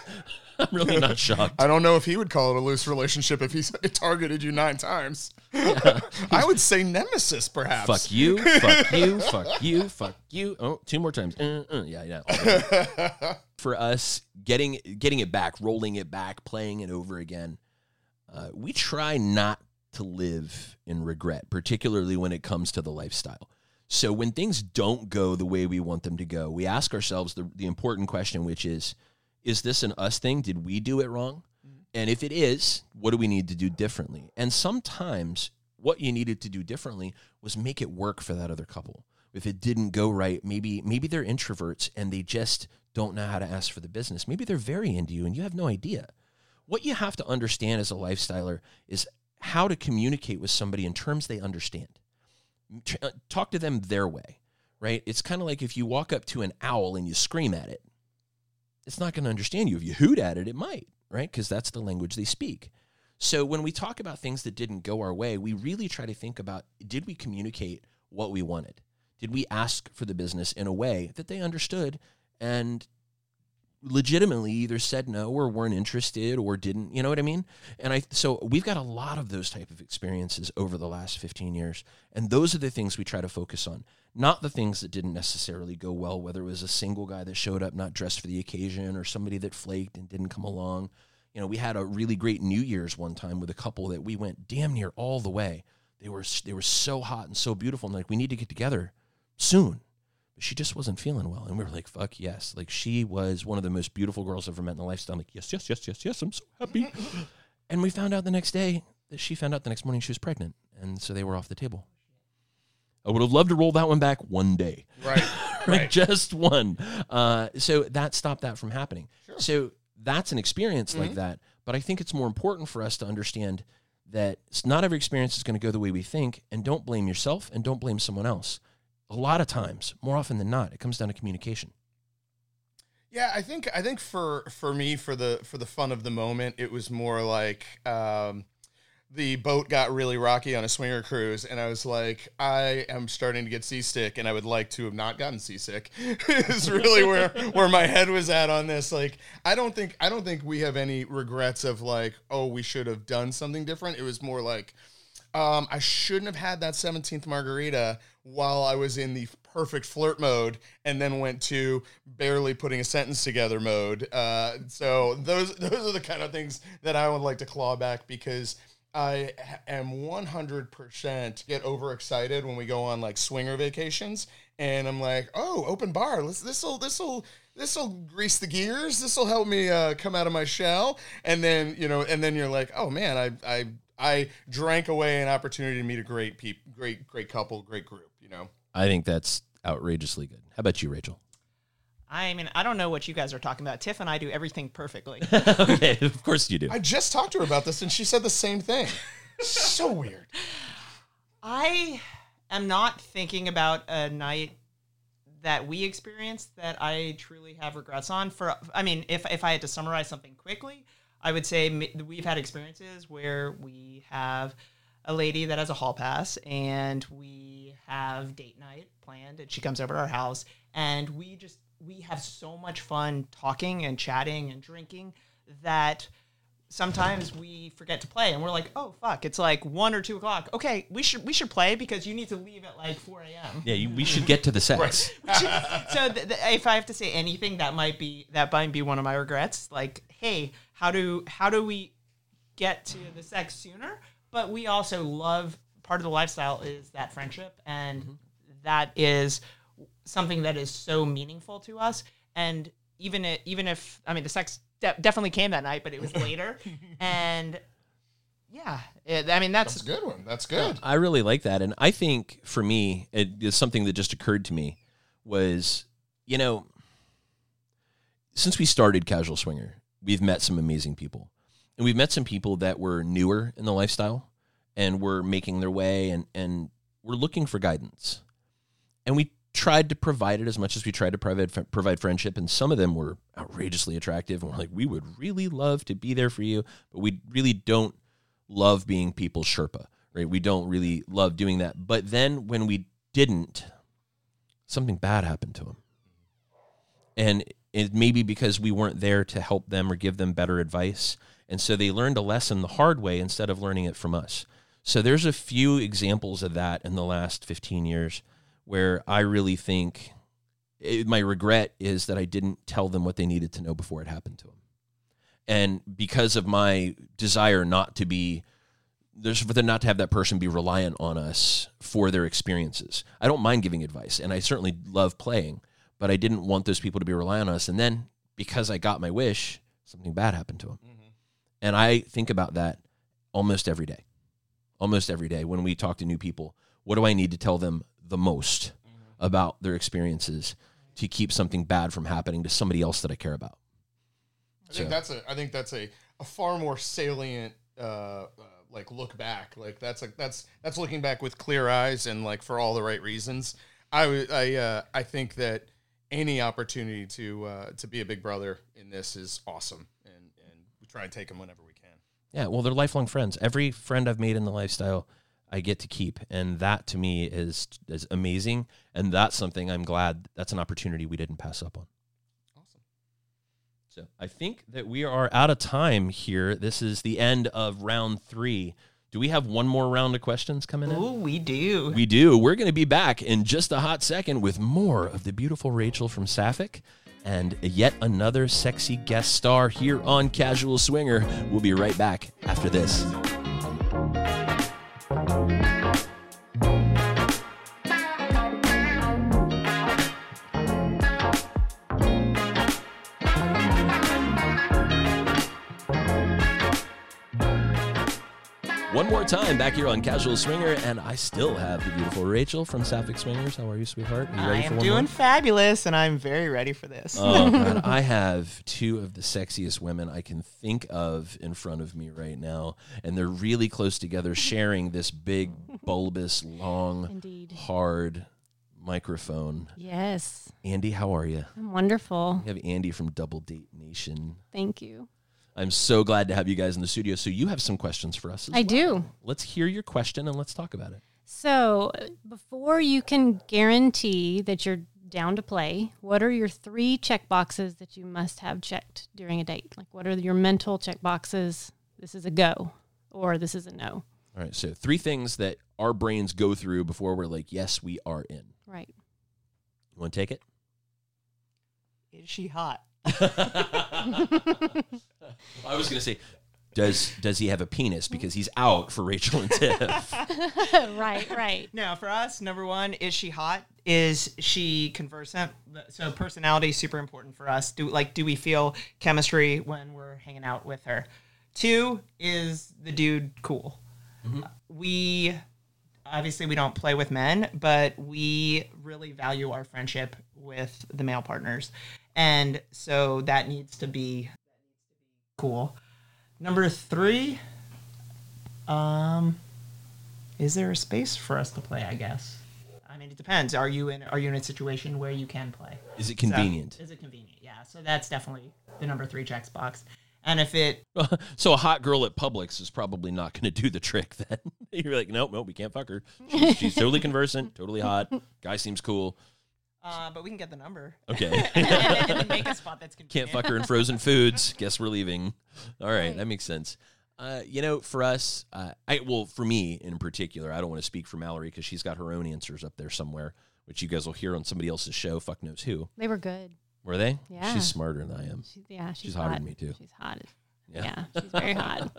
I'm really not shocked. I don't know if he would call it a loose relationship if he targeted you nine times. I would say nemesis, perhaps. Fuck you, fuck you, fuck you, fuck you. Oh, two more times. Uh, uh, yeah, yeah. For us, getting getting it back, rolling it back, playing it over again. Uh, we try not to live in regret, particularly when it comes to the lifestyle. So when things don't go the way we want them to go, we ask ourselves the, the important question, which is, is this an us thing? Did we do it wrong? Mm-hmm. And if it is, what do we need to do differently? And sometimes what you needed to do differently was make it work for that other couple. If it didn't go right, maybe maybe they're introverts and they just don't know how to ask for the business. Maybe they're very into you and you have no idea. What you have to understand as a lifestyler is how to communicate with somebody in terms they understand. Uh, Talk to them their way, right? It's kind of like if you walk up to an owl and you scream at it, it's not going to understand you. If you hoot at it, it might, right? Because that's the language they speak. So when we talk about things that didn't go our way, we really try to think about did we communicate what we wanted? Did we ask for the business in a way that they understood and legitimately either said no or weren't interested or didn't you know what i mean? And i so we've got a lot of those type of experiences over the last 15 years and those are the things we try to focus on. Not the things that didn't necessarily go well whether it was a single guy that showed up not dressed for the occasion or somebody that flaked and didn't come along. You know we had a really great new year's one time with a couple that we went damn near all the way. They were they were so hot and so beautiful and like we need to get together soon she just wasn't feeling well. And we were like, fuck yes. Like she was one of the most beautiful girls I've ever met in the lifestyle. I'm like, yes, yes, yes, yes, yes. I'm so happy. and we found out the next day that she found out the next morning she was pregnant. And so they were off the table. I would have loved to roll that one back one day. Right. Right. Just one. Uh, so that stopped that from happening. So that's an experience like that. But I think it's more important for us to understand that not every experience is going to go the way we think. And don't blame yourself and don't blame someone else. A lot of times, more often than not, it comes down to communication. Yeah, I think I think for for me for the for the fun of the moment, it was more like um, the boat got really rocky on a swinger cruise, and I was like, I am starting to get seasick, and I would like to have not gotten seasick. is really where where my head was at on this. Like, I don't think I don't think we have any regrets of like, oh, we should have done something different. It was more like. Um, I shouldn't have had that 17th margarita while I was in the perfect flirt mode and then went to barely putting a sentence together mode. Uh, so those those are the kind of things that I would like to claw back because I am 100% get overexcited when we go on like swinger vacations and I'm like, "Oh, open bar. Let's this'll this'll this'll grease the gears. This'll help me uh, come out of my shell." And then, you know, and then you're like, "Oh man, I I I drank away an opportunity to meet a great peop, great great couple, great group, you know." I think that's outrageously good. How about you, Rachel? I mean, I don't know what you guys are talking about. Tiff and I do everything perfectly. okay, of course you do. I just talked to her about this and she said the same thing. so weird. I am not thinking about a night that we experienced that I truly have regrets on. For I mean, if if I had to summarize something quickly, I would say we've had experiences where we have a lady that has a hall pass and we have date night planned and she comes over to our house and we just we have so much fun talking and chatting and drinking that sometimes we forget to play and we're like oh fuck it's like one or two o'clock okay we should we should play because you need to leave at like 4 a.m Yeah, you, we should get to the sex. so th- th- if I have to say anything, that might be that might be one of my regrets. Like, hey, how do how do we get to the sex sooner? But we also love part of the lifestyle is that friendship, and mm-hmm. that is something that is so meaningful to us. And even it, even if I mean the sex de- definitely came that night, but it was later, and yeah, it, I mean that's That's a good one. That's good. I really like that, and I think for me, it is something that just occurred to me was, you know, since we started Casual Swinger, we've met some amazing people, and we've met some people that were newer in the lifestyle, and were making their way, and and we're looking for guidance, and we tried to provide it as much as we tried to provide provide friendship, and some of them were outrageously attractive, and we're like, we would really love to be there for you, but we really don't love being people Sherpa, right? We don't really love doing that. But then when we didn't, something bad happened to them. And it may be because we weren't there to help them or give them better advice. And so they learned a lesson the hard way instead of learning it from us. So there's a few examples of that in the last 15 years where I really think it, my regret is that I didn't tell them what they needed to know before it happened to them and because of my desire not to be there's for them not to have that person be reliant on us for their experiences. I don't mind giving advice and I certainly love playing, but I didn't want those people to be reliant on us. And then because I got my wish, something bad happened to them. And I think about that almost every day. Almost every day when we talk to new people, what do I need to tell them the most about their experiences to keep something bad from happening to somebody else that I care about? I think So- that's a I think that's a, a far more salient uh, uh, like look back. Like that's a that's that's looking back with clear eyes and like for all the right reasons. I I uh, I think that any opportunity to uh, to be a big brother in this is awesome, and and we try and take them whenever we can. Yeah, well, they're lifelong friends. Every friend I've made in the lifestyle, I get to keep, and that to me is is amazing. And that's something I'm glad that's an opportunity we didn't pass up on. Awesome. So I think that we are out of time here. This is the end of round three. Do we have one more round of questions coming in? Oh, we do. We do. We're going to be back in just a hot second with more of the beautiful Rachel from Sapphic and yet another sexy guest star here on Casual Swinger. We'll be right back after this. One more time back here on Casual Swinger, and I still have the beautiful Rachel from Sapphic Swingers. How are you, sweetheart? Are you I ready for am one doing more? fabulous, and I'm very ready for this. Oh god, I have two of the sexiest women I can think of in front of me right now, and they're really close together, sharing this big, bulbous, long, Indeed. hard microphone. Yes. Andy, how are you? I'm wonderful. We have Andy from Double Date Nation. Thank you. I'm so glad to have you guys in the studio. So you have some questions for us. As I well. do. Let's hear your question and let's talk about it. So, before you can guarantee that you're down to play, what are your three check boxes that you must have checked during a date? Like, what are your mental check boxes? This is a go, or this is a no. All right. So three things that our brains go through before we're like, yes, we are in. Right. You want to take it? Is she hot? I was going to say, does does he have a penis? Because he's out for Rachel and Tiff. right. Right. No, for us, number one, is she hot? Is she conversant? So personality is super important for us. Do like do we feel chemistry when we're hanging out with her? Two is the dude cool. Mm-hmm. We obviously we don't play with men, but we really value our friendship with the male partners, and so that needs to be cool. Number three, um, is there a space for us to play? I guess. I mean, it depends. Are you in Are you in a situation where you can play? Is it So- convenient? is it convenient? Yeah. So that's definitely the number three checks box. And if it so a hot girl at Publix is probably not going to do the trick. Then you're like, nope, nope, we can't fuck her. She's, she's totally conversant, totally hot. Guy seems cool. Uh, but we can get the number. Okay. and, and make a spot that's Can't fuck her in frozen foods. Guess we're leaving. All right, that makes sense. Uh, you know, for us, uh, I well, for me in particular, I don't want to speak for Mallory because she's got her own answers up there somewhere, which you guys will hear on somebody else's show. Fuck knows who. They were good. Were they? Yeah. She's smarter than I am. She's, yeah. She's, She's hotter than me, too. She's hot. Yeah. Yeah. She's very hot.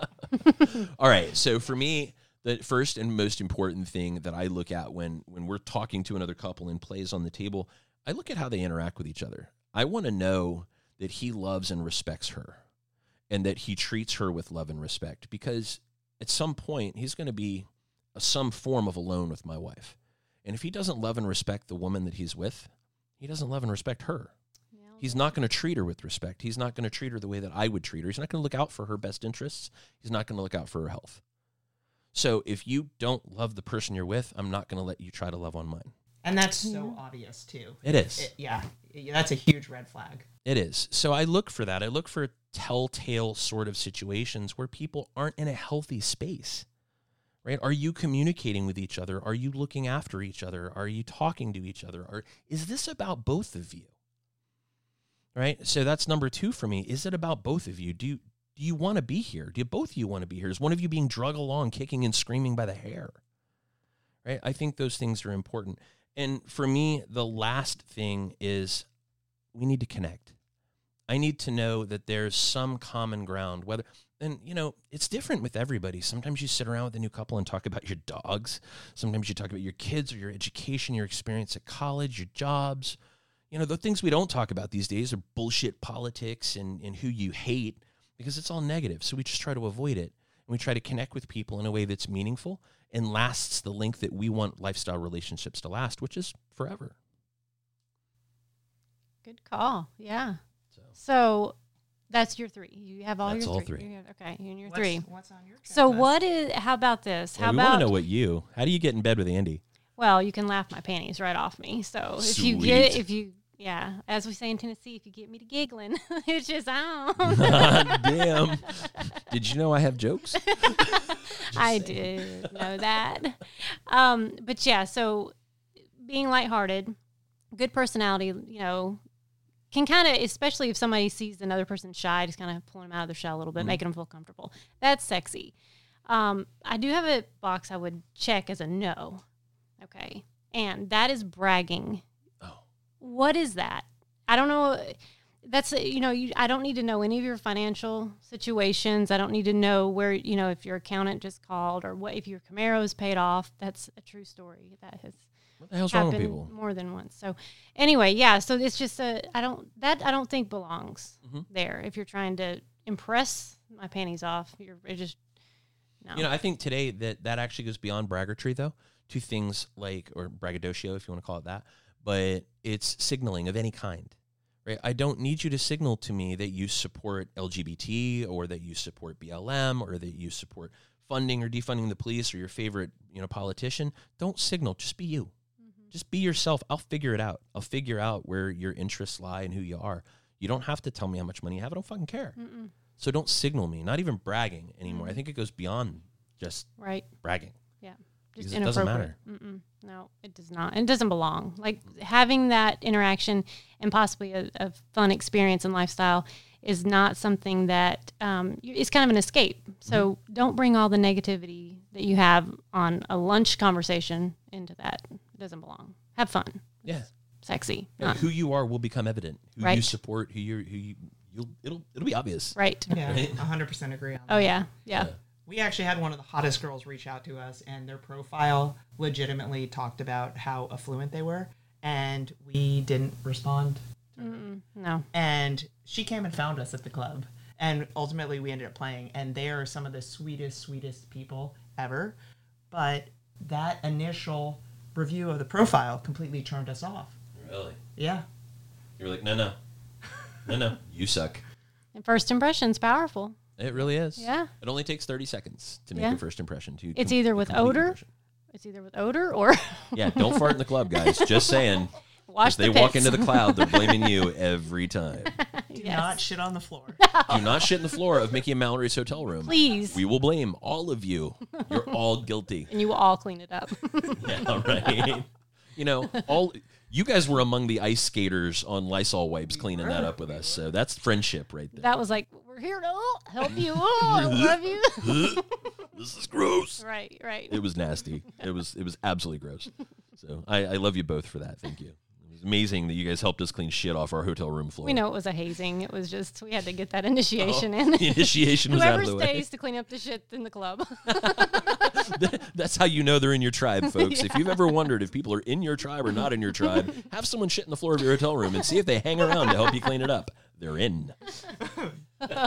All right. So for me, the first and most important thing that I look at when when we're talking to another couple and plays on the table, I look at how they interact with each other. I want to know that he loves and respects her and that he treats her with love and respect because at some point he's going to be a, some form of alone with my wife. And if he doesn't love and respect the woman that he's with, he doesn't love and respect her. He's not going to treat her with respect. He's not going to treat her the way that I would treat her. He's not going to look out for her best interests. He's not going to look out for her health. So if you don't love the person you're with, I'm not going to let you try to love on mine. And that's so obvious too. It is. It- yeah, yeah, that's a huge red flag. It is. So I look for that. I look for telltale sort of situations where people aren't in a healthy space. Right? Are you communicating with each other? Are you looking after each other? Are you talking to each other? Or is this about both of you? Right? So that's number 2 for me. Is it about both of you? Do you do you want to be here? Do both of you want to be here? Is one of you being drug along kicking and screaming by the hair? Right? I think those things are important. And for me, the last thing is we need to connect. I need to know that there's some common ground. Whether and you know it's different with everybody. Sometimes you sit around with a new couple and talk about your dogs. Sometimes you talk about your kids or your education, your experience at college, your jobs. You know the things we don't talk about these days are bullshit politics and and who you hate because it's all negative. So we just try to avoid it and we try to connect with people in a way that's meaningful and lasts the length that we want lifestyle relationships to last, which is forever. Good call. Yeah. So. So that's your three. You have all That's your all three. three. You have- okay, you and your What's, three. What's on your So checklist? what is? How about this? Yeah, How we about? want to know what you. How do you get in bed with Andy? well, you can laugh my panties right off me. So if you get, Sweet. if you, yeah, as we say in Tennessee, if you get me to giggling, it's just oh. Damn. Did you know I have jokes? I did know that. Um, but yeah, so being lighthearted, good personality, you know, can kind of, especially if somebody sees another person shy, just kind of pulling them out of their shell a little bit, making them feel comfortable. That's sexy. Um, I do have a box I would check as a no. Okay. And that is bragging. What is that? I don't know. That's, you know, you, I don't need to know any of your financial situations. I don't need to know where, you know, if your accountant just called or what, if your Camaro is paid off. That's a true story. That has What the hell's wrong with happened people? more than once. So anyway, yeah. So it's just a I don't that I don't think belongs Mhm. there. If you're trying to impress my panties off, you're it just no. You know, I think today that that actually goes beyond braggartry, though, to things like or braggadocio, if you want to call it that. But it's signaling of any kind, right? I don't need you to signal to me that you support LGBT or that you support BLM or that you support funding or defunding the police or your favorite, you know, politician. Don't signal. Just be you. Mm-hmm. Just be yourself. I'll figure it out. I'll figure out where your interests lie and who you are. You don't have to tell me how much money you have. I don't fucking care. Mm-mm. So don't signal me. Not even bragging anymore. I think it goes beyond just right. bragging. Just it doesn't inappropriate. Mm-mm. No, it does not. It doesn't belong. Like having that interaction and possibly a, a fun experience and lifestyle is not something that um, you- it's kind of an escape. So Mm-hmm. don't bring all the negativity that you have on a lunch conversation into that. It doesn't belong. Have fun. Yeah. Sexy. Yeah, who you are will become evident. Who you support, who you who you you'll it'll it'll be obvious. right. Yeah, Right. 100% agree on that. Oh yeah. Yeah. We actually had one of the hottest girls reach out to us, and their profile legitimately talked about how affluent they were, and we didn't respond. Mm-mm. No. And she came and found us at the club, and ultimately we ended up playing, and they are some of the sweetest, sweetest people ever. But that initial review of the profile completely turned us off. Really? Yeah. You were like, no, no, no, no, you suck. And first impression's powerful. It really is. Yeah. It only takes thirty seconds to make Yeah. a first impression. To It's com- either with complete odor impression. It's either with odor or Yeah, don't fart in the club, guys. Just saying. wash if they the walk pits. into the cloud, they're blaming you every time. Do Yes. not shit on the floor. Do not shit in the floor of Mickey and Mallory's hotel room. Please. We will blame all of you. You're all guilty. and you will all clean it up. Yeah, right. you know, all you guys were among the ice skaters on Lysol wipes cleaning that up with us. So that's friendship right there. that was like, we're here to help you. Oh, I love you. this is gross. right, right. It was nasty. It was it was absolutely gross. So I, I love you both for that. Thank you. It was amazing that you guys helped us clean shit off our hotel room floor. We know it was a hazing. It was just we had to get that initiation Oh, in. the initiation was out Whoever of the way. stays to clean up the shit in the club. That's how you know they're in your tribe, folks. If you've ever wondered if people are in your tribe or not in your tribe, have someone shit in the floor of your hotel room and see if they hang around to help you clean it up. They're in. oh,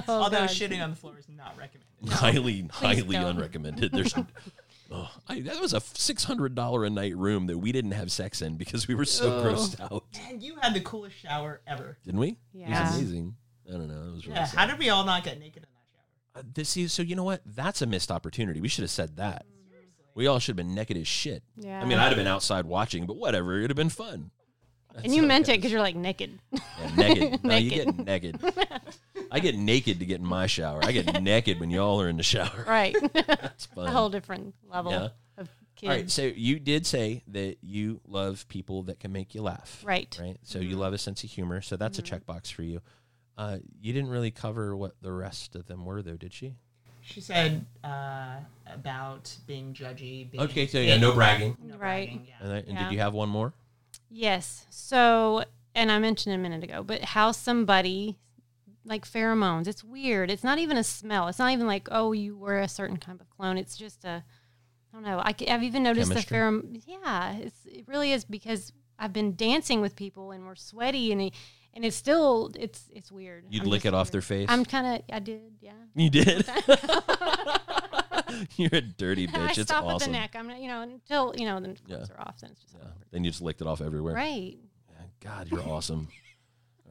Although God. shitting on the floor is not recommended. highly, highly don't. unrecommended. There's, oh, I, that was a six hundred dollar a night room that we didn't have sex in because we were so Oh. grossed out, And you had the coolest shower ever. didn't we? It Yeah. was amazing. I don't know. It was really Yeah. sad. How did we all not get naked in that shower? Uh, this is so you know what? That's a missed opportunity. We should have said that. Seriously. We all should have been naked as shit. Yeah. I mean, I'd have been outside watching, but whatever. It'd have been fun. That's and you how meant it because you're like naked. Yeah, naked. No, you Naked. get naked. I get naked to get in my shower. I get naked when y'all are in the shower. right. That's fun. a whole different level Yeah. of kids. All right, so you did say that you love people that can make you laugh. Right. Right. So you love a sense of humor. So that's a checkbox for you. Uh, you didn't really cover what the rest of them were, though, did she? She said uh, about being judgy. Being Okay, so yeah, no bragging. No Right. bragging, yeah. And, then- and Yeah. did you have one more? Yes. So, and I mentioned a minute ago, but how somebody like pheromones, it's weird. It's not even a smell. It's not even like, oh, you wear a certain kind of clone. It's just a, I don't know. I, have even noticed Chemistry? the pheromone. Yeah, it's, it really is because I've been dancing with people and we're sweaty and and it's still, it's, it's weird. You'd I'm lick it off their face. I'm kind of, I did, yeah. you did. You're a dirty I bitch. It's stop at the neck. I'm not, you know, until, you know, the Yeah. clothes are off. Then it's just Yeah. awkward. Then you just licked it off everywhere. Right. Yeah, God, you're awesome.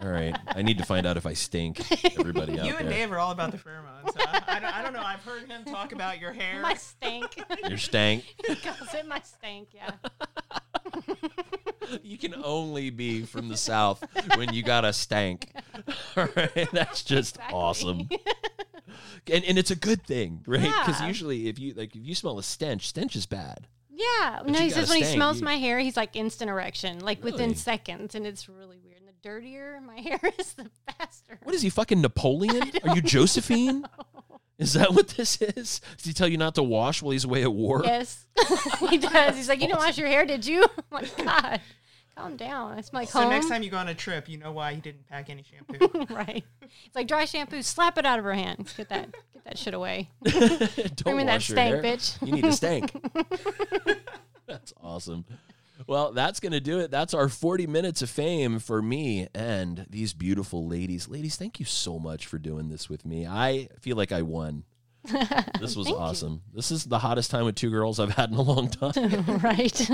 All right. I need to find out if I stink. Everybody out You and there. Dave are all about the pheromones. Uh, I, don't, I don't know. I've heard him talk about your hair. My stank. Your stank. he calls it my stank, yeah. You can only be from the south when you got a stank. All right, that's just Exactly. awesome. And, and it's a good thing, right? Because Yeah. usually, if you like, if you smell a stench, stench is bad. Yeah. But no, he says when he smells you- my hair, he's like instant erection, like Really? within seconds, and it's really weird. And the dirtier my hair is, the faster. What is he fucking Napoleon? Are you Josephine? Is that what this is? Does he tell you not to wash while he's away at war? Yes, he does. He's like, you didn't wash your hair, did you? Like, God, calm down. It's my So home. next time you go on a trip, you know why he didn't pack any shampoo. right? It's like dry shampoo. Slap it out of her hand. Get that, get that shit away. Don't Bring me that wash your stank, hair. bitch. You need a stank. that's awesome. Well, that's going to do it. That's our 40 minutes of fame for me and these beautiful ladies. Ladies, thank you so much for doing this with me. I feel like I won. This was Thank you. awesome. This is the hottest time with two girls I've had in a long time. right?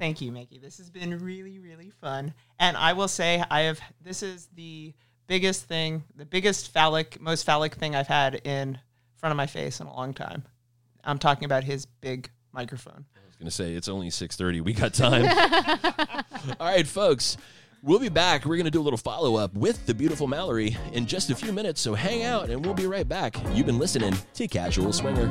Thank you, Mickey. This has been really, really fun. And I will say, I have. This is the biggest thing, the biggest phallic, most phallic thing I've had in front of my face in a long time. I'm talking about his big microphone. I was going to say it's only 6:30. We got time. All right, folks. We'll be back. We're going to do a little follow up with the beautiful Mallory in just a few minutes. So hang out and we'll be right back. You've been listening to Casual Swinger.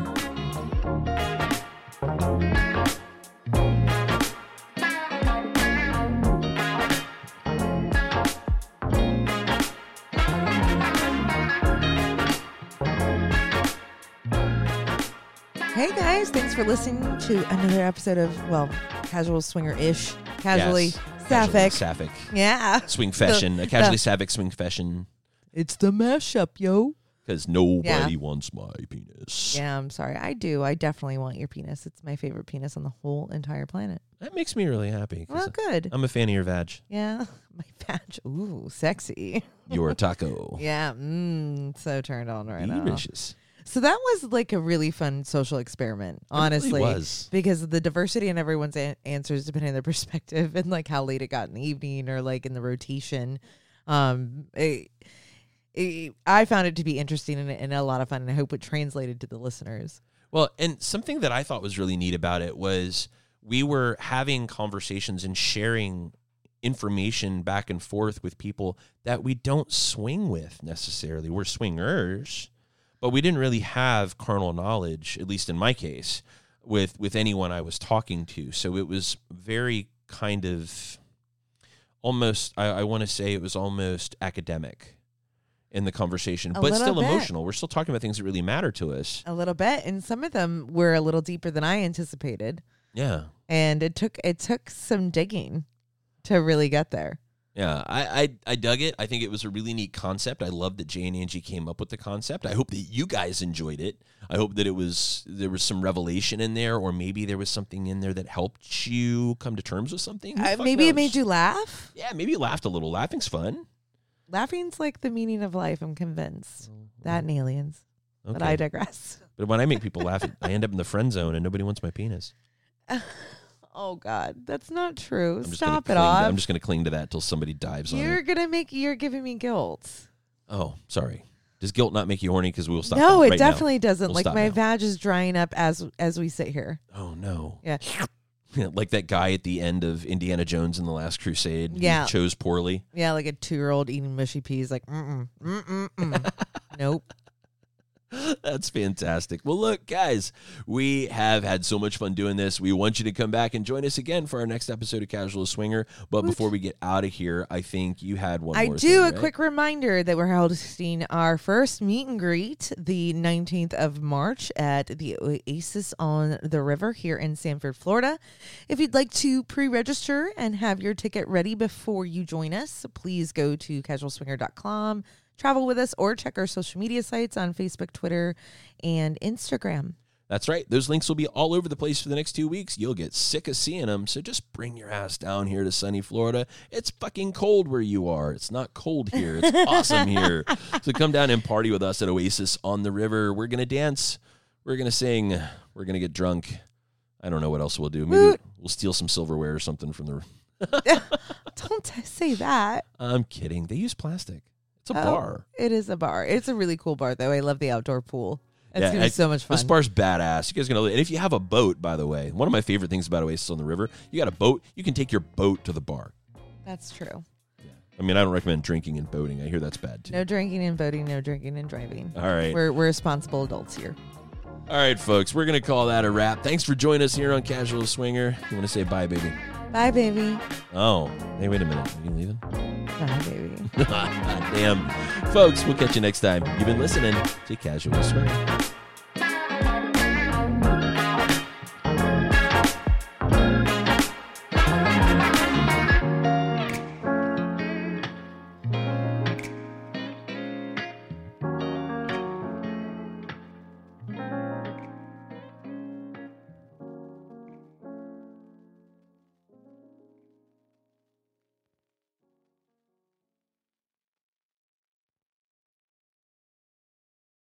Hey guys, thanks for listening to another episode of well, casual swinger ish, casually Yes. sapphic. Sapphic. Yeah, Swing fashion. a casually the- sapphic swing fashion. it's the mashup, yo. Because nobody Yeah. wants my penis. Yeah, I'm sorry. I do. I definitely want your penis. It's my favorite penis on the whole entire planet. That makes me really happy. Well, good. I'm a fan of your vag. Yeah, my badge. Ooh, sexy. Your taco. Yeah, mmm, so turned on right now. Delicious. So that was like a really fun social experiment, really honestly. was. Because of the diversity in everyone's a- answers, depending on their perspective, and like how late it got in the evening or like in the rotation. Um, it, it, I found it to be interesting and, and a lot of fun, and I hope it translated to the listeners. Well, and something that I thought was really neat about it was we were having conversations and sharing information back and forth with people that we don't swing with necessarily. We're swingers, but we didn't really have carnal knowledge, at least in my case, with with anyone I was talking to. So it was very kind of almost I, I want to say it was almost academic in the conversation, A but still bit. emotional. We're still talking about things that really matter to us. A little bit, and some of them were a little deeper than I anticipated, Yeah. and it took it took some digging to really get there. Yeah, I, I I dug it. I think it was a really neat concept. I love that Jay and Angie came up with the concept. I hope that you guys enjoyed it. I hope that it was there was some revelation in there, or maybe there was something in there that helped you come to terms with something. Uh, maybe it made you laugh. Yeah, maybe you laughed a little. Laughing's fun. Laughing's like the meaning of life. I'm convinced that in aliens. But I digress. But when I make people laugh, I end up in the friend zone, and nobody wants my penis. Oh God, that's not true. Stop it off. I'm just going to cling to that till somebody dives on you're it. gonna make. You're giving me guilt. Oh, sorry. Does guilt not make you horny? Because we will stop. no, that it right now. definitely doesn't. We'll like stop my now. vag is drying up as as we sit here. Oh no. Yeah. like that guy at the end of Indiana Jones and the Last Crusade. who Yeah. chose poorly. Yeah, like a two year old eating mushy peas. Like, mm mm mm mm. nope. That's fantastic. Well, look, guys, we have had so much fun doing this. We want you to come back and join us again for our next episode of Casual Swinger. But before we get out of here, I think you had one I do thing, a right? quick reminder that we're hosting our first meet and greet the 19th of March at the Oasis on the River here in Sanford, Florida. If you'd like to pre-register and have your ticket ready before you join us, please go to casualswinger.com, travel with us, or check our social media sites on Facebook, Twitter, and Instagram. That's right. Those links will be all over the place for the next two weeks. You'll get sick of seeing them. So just bring your ass down here to sunny Florida. It's fucking cold where you are. It's not cold here. It's awesome here. So come down and party with us at Oasis on the river. We're going to dance. We're going to sing. We're going to get drunk. I don't know what else we'll do. Maybe Woot. we'll steal some silverware or something from the. Don't say that. I'm kidding. They use plastic. It's a Oh, bar. It is a bar. It's a really cool bar, though. I love the outdoor pool. It's Yeah, gonna be so much fun. This bar's badass. You guys gonna live and if you have a boat, by the way, one of my favorite things about Oasis on the River, you got a boat, you can take your boat to the bar. That's true. Yeah. I mean, I don't recommend drinking and boating. I hear that's bad too. No drinking and boating. No drinking and driving. All right. We're we're responsible adults here. All right, folks. We're going to call that a wrap. Thanks for joining us here on Casual Swinger. You want to say bye, baby? Bye, baby. Oh, hey, wait a minute. Are you leaving? Bye, baby. God damn. Folks, we'll catch you next time. You've been listening to Casual Swing.